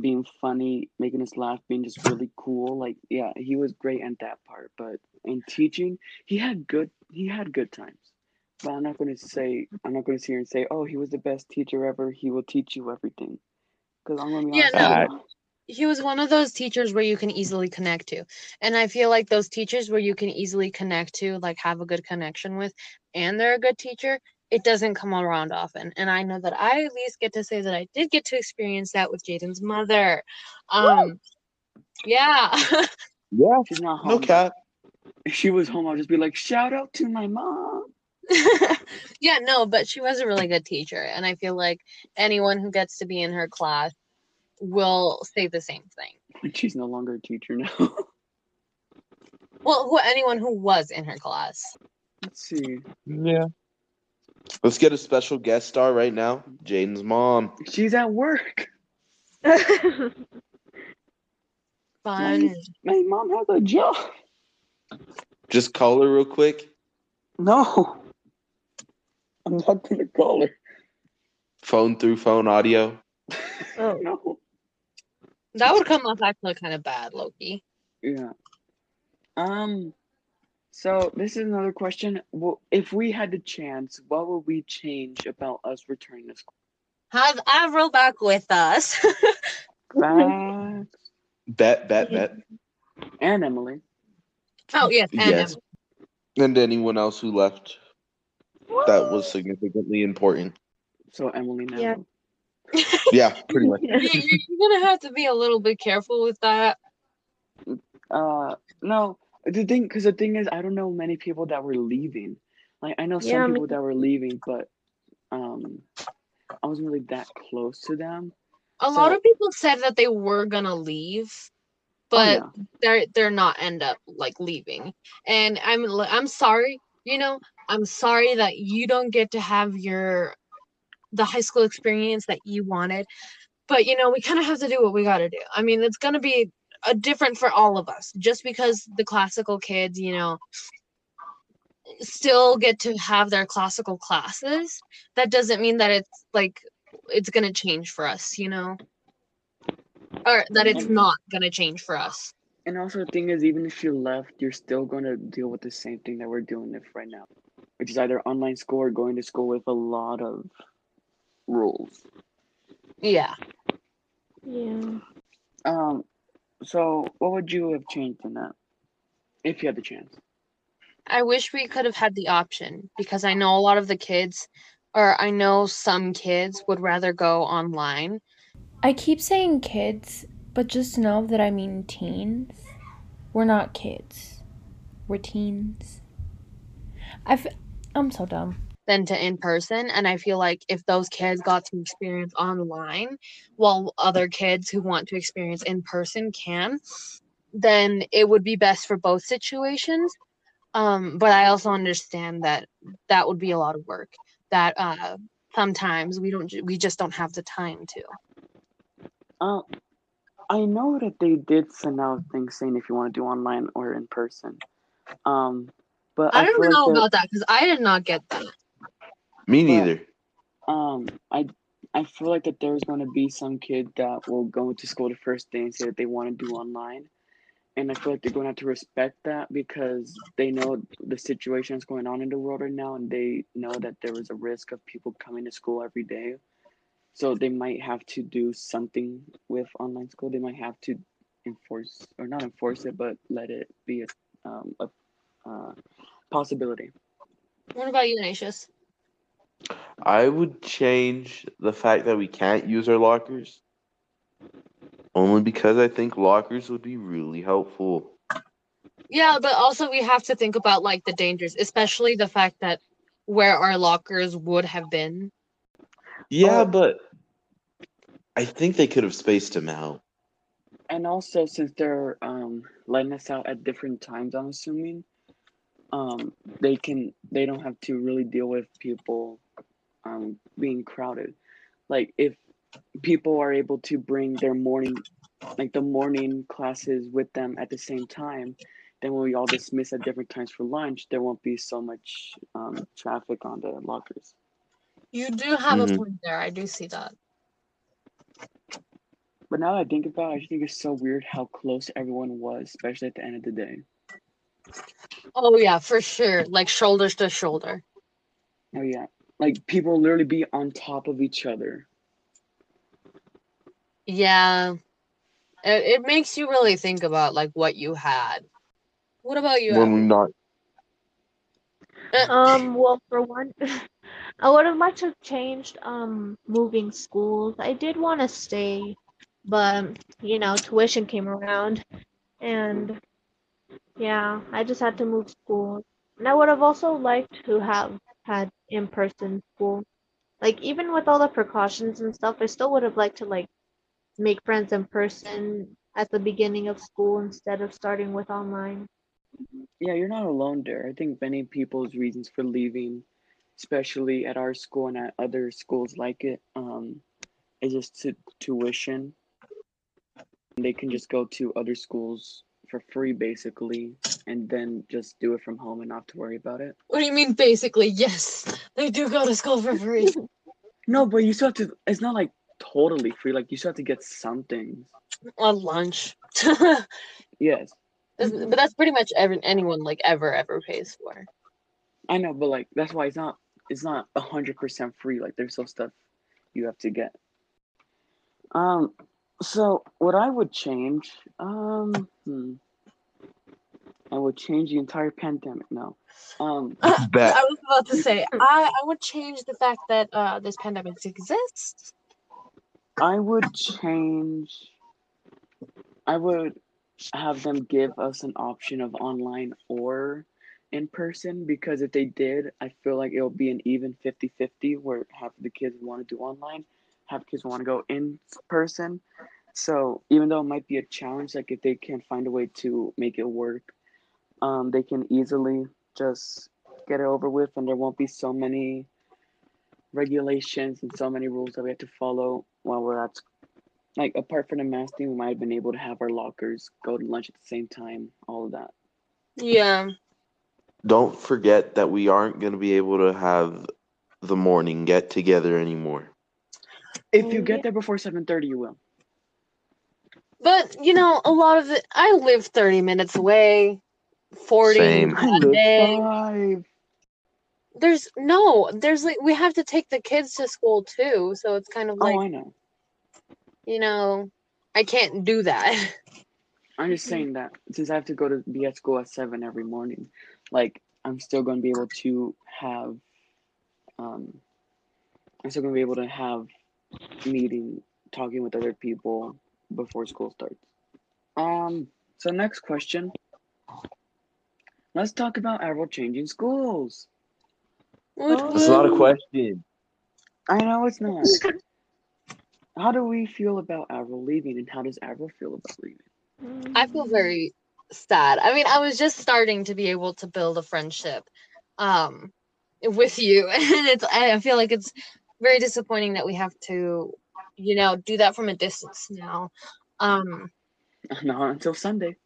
being funny, making us laugh, being just really cool, like yeah, he was great at that part. But in teaching, he had good, he had good times. But I'm not gonna say, I'm not gonna sit here and say, oh, he was the best teacher ever. He will teach you everything, because I'm gonna be Yeah, honest. no. he was one of those teachers where you can easily connect to. And I feel like those teachers where you can easily connect to, like have a good connection with, and they're a good teacher, it doesn't come around often. And I know that I at least get to say that I did get to experience that with Jaden's mother. Um yeah. Yeah, She's not home. no cap. If she was home, I'll just be like, shout out to my mom. yeah, no, but she was a really good teacher. And I feel like anyone who gets to be in her class will say the same thing. She's no longer a teacher now. Well, who anyone who was in her class. Let's see. Yeah. Let's get a special guest star right now. Jaden's mom. She's at work. Fun. My mom has a job. Just call her real quick. No. I'm not gonna call her. Phone through phone audio. oh, No. That would come off actually kind of bad, lowkey. Yeah. Um. So this is another question. Well, if we had the chance, what would we change about us returning to school? Have Avril back with us. Facts. Bet, bet, bet. and Emily. oh yes, and Yes. And anyone else who left that was significantly important. So Emily now. Yeah. Yeah, pretty much. You- You're gonna have to be a little bit careful with that. Uh, no. The thing, because the thing is, I don't know many people that were leaving. Like I know some Yeah, me- people that were leaving, but um, I wasn't really that close to them. A lot of people said that they were gonna leave, Oh, but yeah. they're they're not end up like leaving. And I'm I'm sorry, you know, I'm sorry that you don't get to have your the high school experience that you wanted. But you know, we kind of have to do what we got to do. I mean, it's going to be a different for all of us. Just because the classical kids, you know, still get to have their classical classes, that doesn't mean that it's like it's going to change for us, you know? Or that it's not going to change for us. And also the thing is, even if you left, you're still going to deal with the same thing that we're dealing with right now, which is either online school or going to school with a lot of rules. Yeah. yeah. Um, so what would you have changed in that, if you had the chance? I wish we could have had the option because I know a lot of the kids, or I know some kids would rather go online. I keep saying kids, but just know that I mean teens. We're not kids. We're teens. I f- I'm so dumb. Than to in person. And I feel like if those kids got to experience online while other kids who want to experience in person can, then it would be best for both situations. Um, but I also understand that that would be a lot of work that uh, sometimes we don't, we just don't have the time to. Uh, I know that they did send out things saying if you want to do online or in person. Um, but I I, don't know like about that because I did not get that. Me neither. that, um, I I feel like that there's going to be some kid that will go into school the first day and say that they want to do online, and I feel like they're going to have to respect that because they know the situation that's going on in the world right now, and they know that there is a risk of people coming to school every day. So they might have to do something with online school. They might have to enforce or not enforce it, but let it be a um, a uh, possibility. What about you, Ignatius? I would change the fact that we can't use our lockers. Only because I think lockers would be really helpful. Yeah, but also we have to think about like the dangers, especially the fact that where our lockers would have been. Yeah, Oh. but I think they could have spaced them out. And also, since they're um, letting us out at different times, I'm assuming, um, they can they don't have to really deal with people um, being crowded. Like if people are able to bring their morning, like the morning classes with them at the same time, then when we all dismiss at different times for lunch, there won't be so much um, traffic on the lockers. You do have a Mhm. point there. I do see that. But now that I think about it, I just think it's so weird how close everyone was, especially at the end of the day. Oh yeah, for sure. Like shoulders to shoulder. Oh yeah, like people literally be on top of each other. Yeah. It, it makes you really think about like what you had. What about you? when we Avril? not Um, well, for one, I would have liked to have changed um moving schools. I did want to stay, but you know, tuition came around, and yeah, I just had to move schools. And I would have also liked to have had in-person school. Like even with all the precautions and stuff, I still would have liked to like make friends in person at the beginning of school instead of starting with online. Yeah, you're not alone there. I think many people's reasons for leaving, especially at our school and at other schools like it, um, is just to tuition. They can just go to other schools for free, basically, and then just do it from home and not to worry about it. What do you mean basically? Yes, they do go to school for free. No, but you still have to. It's not like totally free. Like you still have to get some things. On lunch. Yes, but that's pretty much every, anyone like ever ever pays for. I know, but like that's why it's not. It's not a hundred percent free. Like there's still stuff you have to get. Um. So what I would change, um, hmm, I would change the entire pandemic. No, um, bet I was about to say I, I would change the fact that uh, this pandemic exists. I would change. I would have them give us an option of online or in person because if they did, I feel like it'll be an even 50 50 where half of the kids want to do online, half the kids want to go in person. So even though it might be a challenge, like if they can find a way to make it work, um, they can easily just get it over with and there won't be so many regulations and so many rules that we have to follow while we're at school. Like apart from the mask thing, we might have been able to have our lockers, go to lunch at the same time, all of that. Yeah. don't forget that we aren't going to be able to have the morning get together anymore. If you Oh, get there before seven thirty, you will. But you know, a lot of it I live 30 minutes away. 40 Same. I day. There's no, there's like we have to take the kids to school too, so it's kind of like, oh, I know. you know, I can't do that. I'm just saying that since I have to go to be at school at seven every morning, like I'm still going to be able to have, um, I'm still going to be able to have meeting, talking with other people before school starts. Um. So next question. Let's talk about Avril changing schools. That's Oh, It's not a question. I know it's not. How do we feel about Avril leaving, and how does Avril feel about leaving? I feel very sad. I mean, I was just starting to be able to build a friendship um with you and it's I I feel like it's very disappointing that we have to you know do that from a distance now. Um Not until Sunday.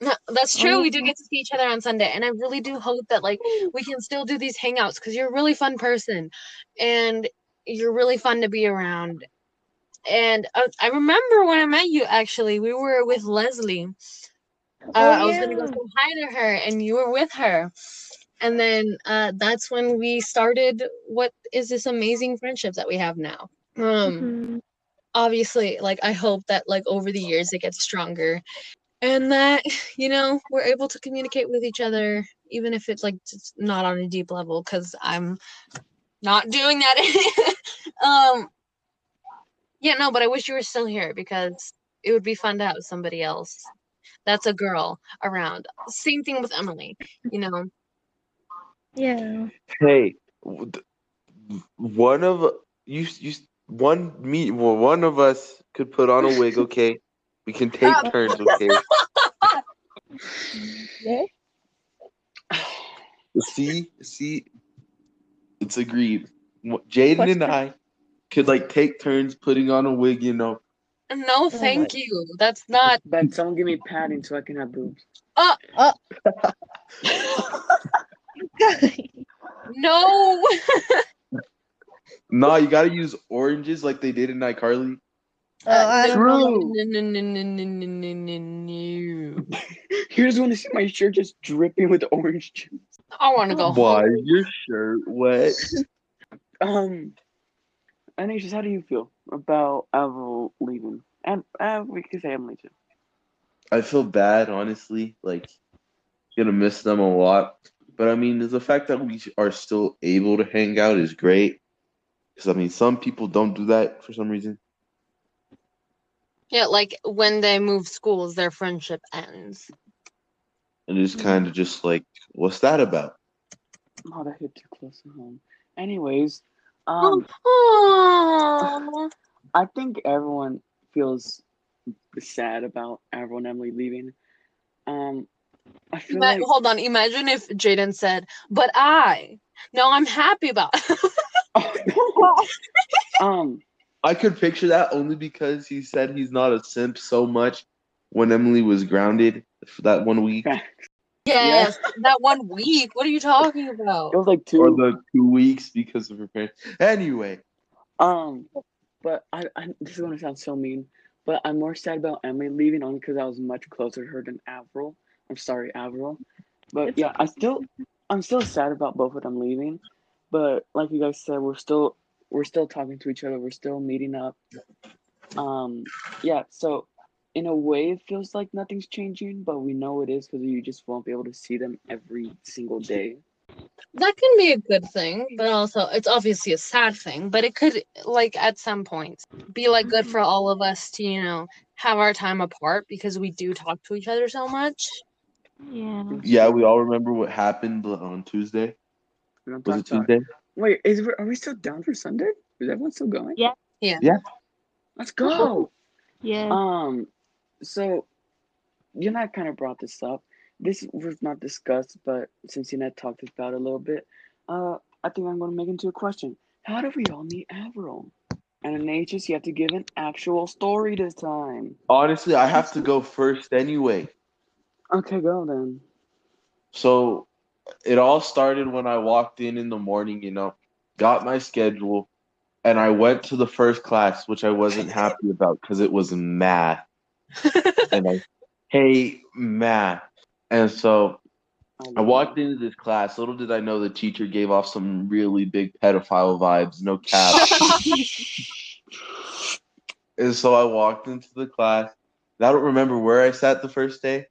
No, that's true. Oh, We do get to see each other on Sunday, and I really do hope that like we can still do these hangouts because you're a really fun person, and you're really fun to be around. And uh, I remember when I met you. Actually, we were with Leslie. Uh, Oh, I was gonna go say hi to her, and you were with her. And then uh, that's when we started. What is this amazing friendship that we have now? Um, Mhm. obviously like i hope that like over the years it gets stronger and that you know we're able to communicate with each other even if it's like just not on a deep level because i'm not doing that um yeah no but i wish you were still here because it would be fun to have somebody else that's a girl around same thing with emily you know Yeah. Hey, one of you, you, one me, well, one of us could put on a wig. Okay, we can take Stop. turns. Okay. Yeah. See, see, it's agreed. Jaden and I could like take turns putting on a wig. You know, no oh thank you that's not But someone give me padding so I can have boobs. Oh no nah, you gotta use oranges like they did in iCarly. Uh, True. you just want to see my shirt just dripping with orange juice. I want to go Why your shirt wet? um, Ignatius, how do you feel about Avril leaving? And uh, we could say Emily too. I feel bad, honestly. Like, gonna miss them a lot. But I mean, the fact that we are still able to hang out is great. Because I mean, some people don't do that for some reason. Yeah, like when they move schools, their friendship ends. And it's kind of just like, what's that about? Oh, that hit too close to home. Anyways, um, Oh, I think everyone feels sad about Avril and Emily leaving. Um, I feel like hold on. Imagine if Jaden said, "But I." No, I'm happy about. um, I could picture that only because he said he's not a simp so much when Emily was grounded for that one week yes, that one week. What are you talking about? it was like two. or the two weeks because of her parents. Anyway, Um, but I, I this is gonna sound so mean, but I'm more sad about Emily leaving only because I was much closer to her than Avril. I'm sorry, Avril. But It's yeah, I still I'm still sad about both of them leaving. But like you guys said, we're still we're still talking to each other, we're still meeting up. Um yeah, so in a way it feels like nothing's changing, but we know it is because you just won't be able to see them every single day. That can be a good thing, but also it's obviously a sad thing. But it could, like, at some point, be like good for all of us to, you know, have our time apart because we do talk to each other so much. Yeah. yeah, we all remember what happened on Tuesday. Was it talk about- Tuesday? Wait, is are we still down for Sunday? Is everyone still going? Yeah. Yeah. Yeah. Let's go. Yeah. Um, so you and I kind of brought this up. This was not discussed, but since you and I talked about it a little bit, uh, I think I'm going to make it into a question. How do we all meet Avril? And Ignatius, you have to give an actual story this time. Honestly, I have to go first anyway. Okay, go then. So it all started when I walked in in the morning, you know, got my schedule, and I went to the first class, which I wasn't happy about because it was math. and I hate math. And so I walked into this class. Little did I know the teacher gave off some really big pedophile vibes, no cap. and so I walked into the class. And I don't remember where I sat the first day,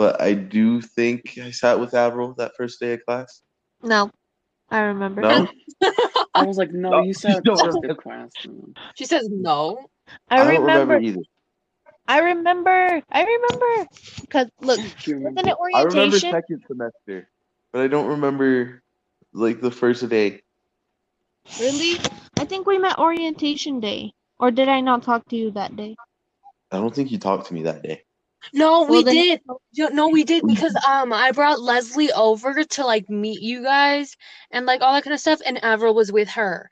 but I do think I sat with Avril that first day of class. no. I remember. No? I was like, no, No, you said you first don't. class. She says no. I, don't remember. remember either. I remember. I remember. Cause look, Do you wasn't it I remember second semester, but I don't remember like the first day. Really? I think we met orientation day. Or did I not talk to you that day? I don't think you talked to me that day. No, we then- did. No, we did because um I brought Leslie over to like meet you guys and like all that kind of stuff, and Avril was with her.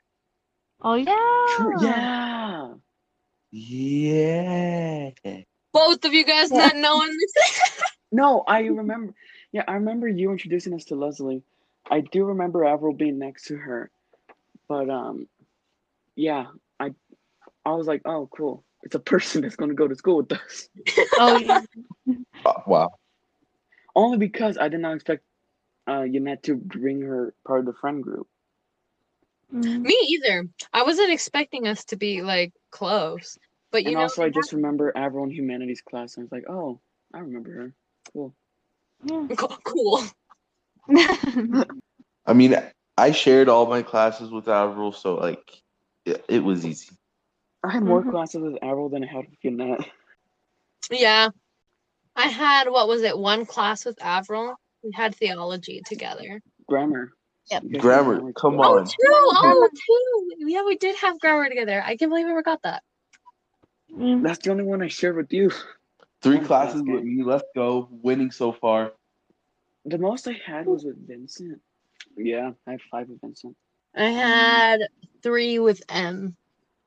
Oh yeah. True. Yeah. Yeah. Both of you guys not knowing this. No, I remember. Yeah, I remember you introducing us to Leslie. I do remember Avril being next to her, but um, yeah, I, I was like, oh, cool. It's a person that's gonna go to school with us. Oh yeah. Uh, wow. Only because I did not expect uh Yannette to bring her part of the friend group. Mm. Me either. I wasn't expecting us to be like close, but you and know. also, I just remember Avril in humanities class, and I was like, oh, I remember her. Cool. Yeah. cool. I mean, I shared all my classes with Avril, so like, it, it was easy. I had more Mhm. classes with Avril than I had with Yannette. Yeah. I had what was it? One class with Avril. We had theology together. Grammar. Yep. You guys had Grammar, come. Oh, on. two! Oh, two! Yeah, we did have grammar together. I can't believe I forgot that. Mm. That's the only one I shared with you. Three classes with me. Let's go. Winning so far. The most I had was with Vincent. Yeah, I had five with Vincent. I had three with M.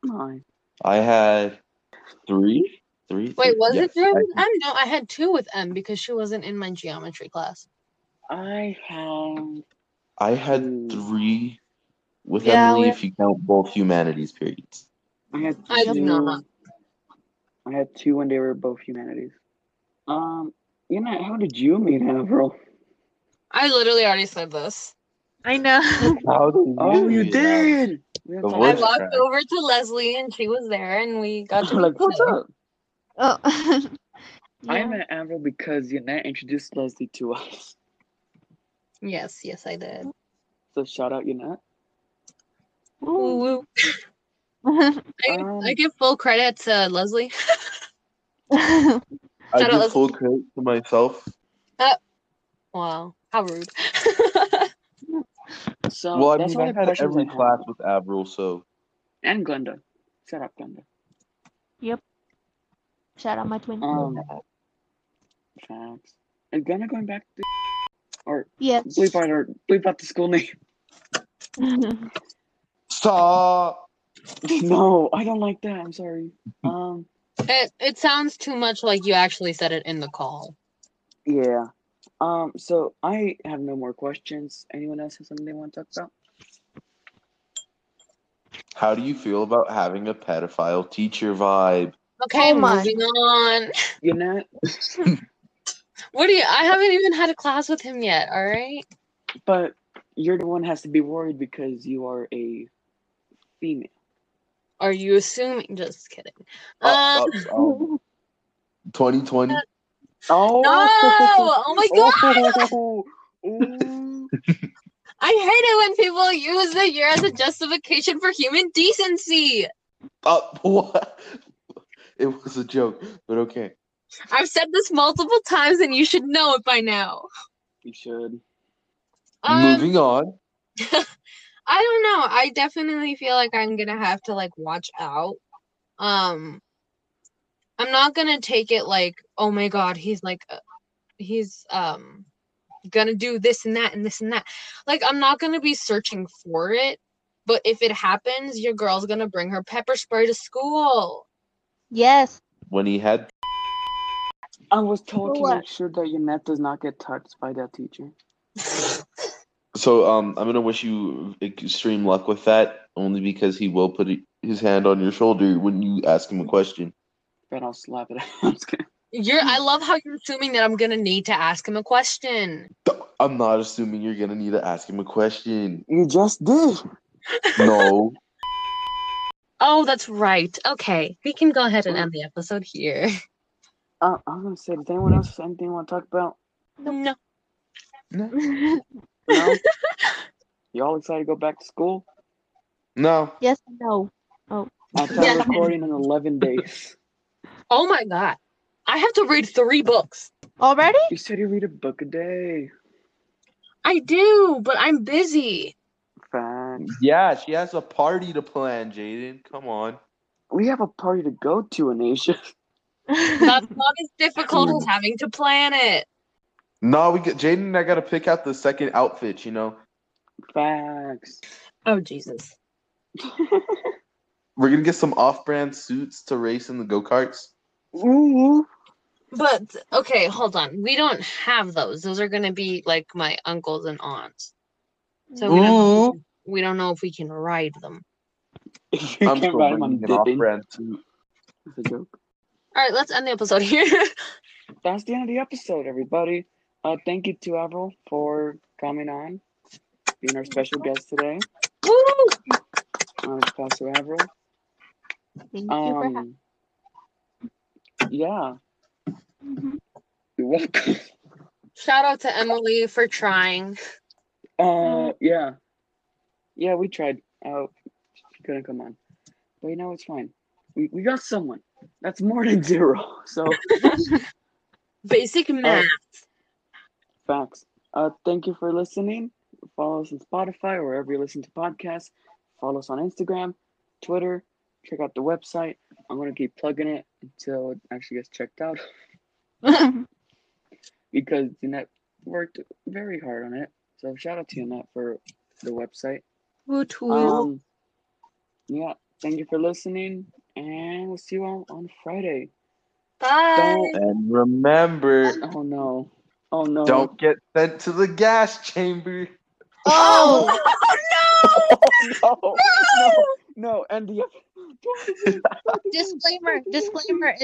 Nine. I had three. Three. Wait, was yes, it three I with think- M? No, I had two with M because she wasn't in my geometry class. I had I had three with Yeah, Emily we- if you count both humanities periods. I had I two. do not. I had two when they were both humanities. Um, you know, how did you meet Avril? I literally already said this. I know. How did Oh, you meet Avril? did. We have The to- I walked crack. over to Leslie and she was there and we got to like, what's up? Oh. I yeah. met Avril because Yannette introduced Leslie to us. Yes, yes, I did. So shout out Yannette. Woo Ooh. woo. I, I Um, give full credit to Leslie. I give Leslie. full credit to myself. Wow, how rude. So well, I that's mean, I the had every I class have. with Avril, so And Glenda. Shout out Glenda. Yep. Shout out my twin. Um, facts. Is Glenda going back to or yes. bleep out her bleep out the school name? stop. no, I don't like that. I'm sorry. Um, it it sounds too much like you actually said it in the call. yeah. Um, so I have no more questions. Anyone else have something they want to talk about? How do you feel about having a pedophile teacher vibe? Okay, Oh my. moving on. Yannette, What do you? I haven't even had a class with him yet. All right. but you're the one has to be worried because you are a female. Are you assuming? Just kidding. Uh, Um, uh, um, 2020. Oh no! Oh my god! Oh, ooh. I hate it when people use the year as a justification for human decency. Uh, what? It was a joke, but okay. I've said this multiple times, and you should know it by now. you should. Um, Moving on. I don't know. I definitely feel like I'm gonna have to like watch out. Um, I'm not gonna take it like, oh my god, he's like, uh, he's um, gonna do this and that and this and that. Like, I'm not gonna be searching for it. But if it happens, your girl's gonna bring her pepper spray to school. yes. When he had I was told to make sure that Yannette does not get touched by that teacher. So um, I'm gonna wish you extreme luck with that, only because he will put his hand on your shoulder when you ask him a question. But I'll slap it. I'm kidding. You're. I love how you're assuming that I'm gonna need to ask him a question. I'm not assuming you're gonna need to ask him a question. You just did. No, Oh, that's right. Okay, we can go ahead and end the episode here. Uh, I'm gonna say, does anyone else have anything you want to talk about? No. No. No. you all excited to go back to school? no. yes. No. Oh. I start Yeah. recording in 11 days. Oh my god. I have to read three books. Already? You said you read a book a day. I do, but I'm busy. Fine. Yeah, she has a party to plan, Jaden. Come on. We have a party to go to, Anisha. That's not as difficult as having to plan it. No, we get Jaden and I gotta pick out the second outfit. You know, Facts. Oh Jesus. we're gonna get some off-brand suits to race in the go karts. Ooh. But okay, hold on. We don't have those. Those are gonna be like my uncles and aunts. So we don't, know if we, can- don't know if we can ride them. You I'm can't still ride 'em, I'm bringing an dipping. off-brand suit. It's a joke. All right, let's end the episode here. That's the end of the episode, everybody. Uh, thank you to Avril for coming on, being our special guest today. Woo! Uh, Pastor Avril. Thank you for having Um, yeah, me. you're welcome. Shout out to Emily for trying. Uh, yeah, yeah, we tried. Uh, she couldn't come on, but you know it's fine. We we got someone. That's more than zero. So Basic math. facts. Uh, thank you for listening. Follow us on Spotify or wherever you listen to podcasts. Follow us on Instagram, Twitter. Check out the website. I'm gonna keep plugging it until it actually gets checked out because Jeanette worked very hard on it. So shout out to Jeanette for the website. Woot woot. Um, yeah, thank you for listening, and we'll see you all on Friday. Bye. Don't. And remember, Oh no. Oh no. don't get sent to the gas chamber. Oh, no. No. No. No. And the. disclaimer. Disclaimer.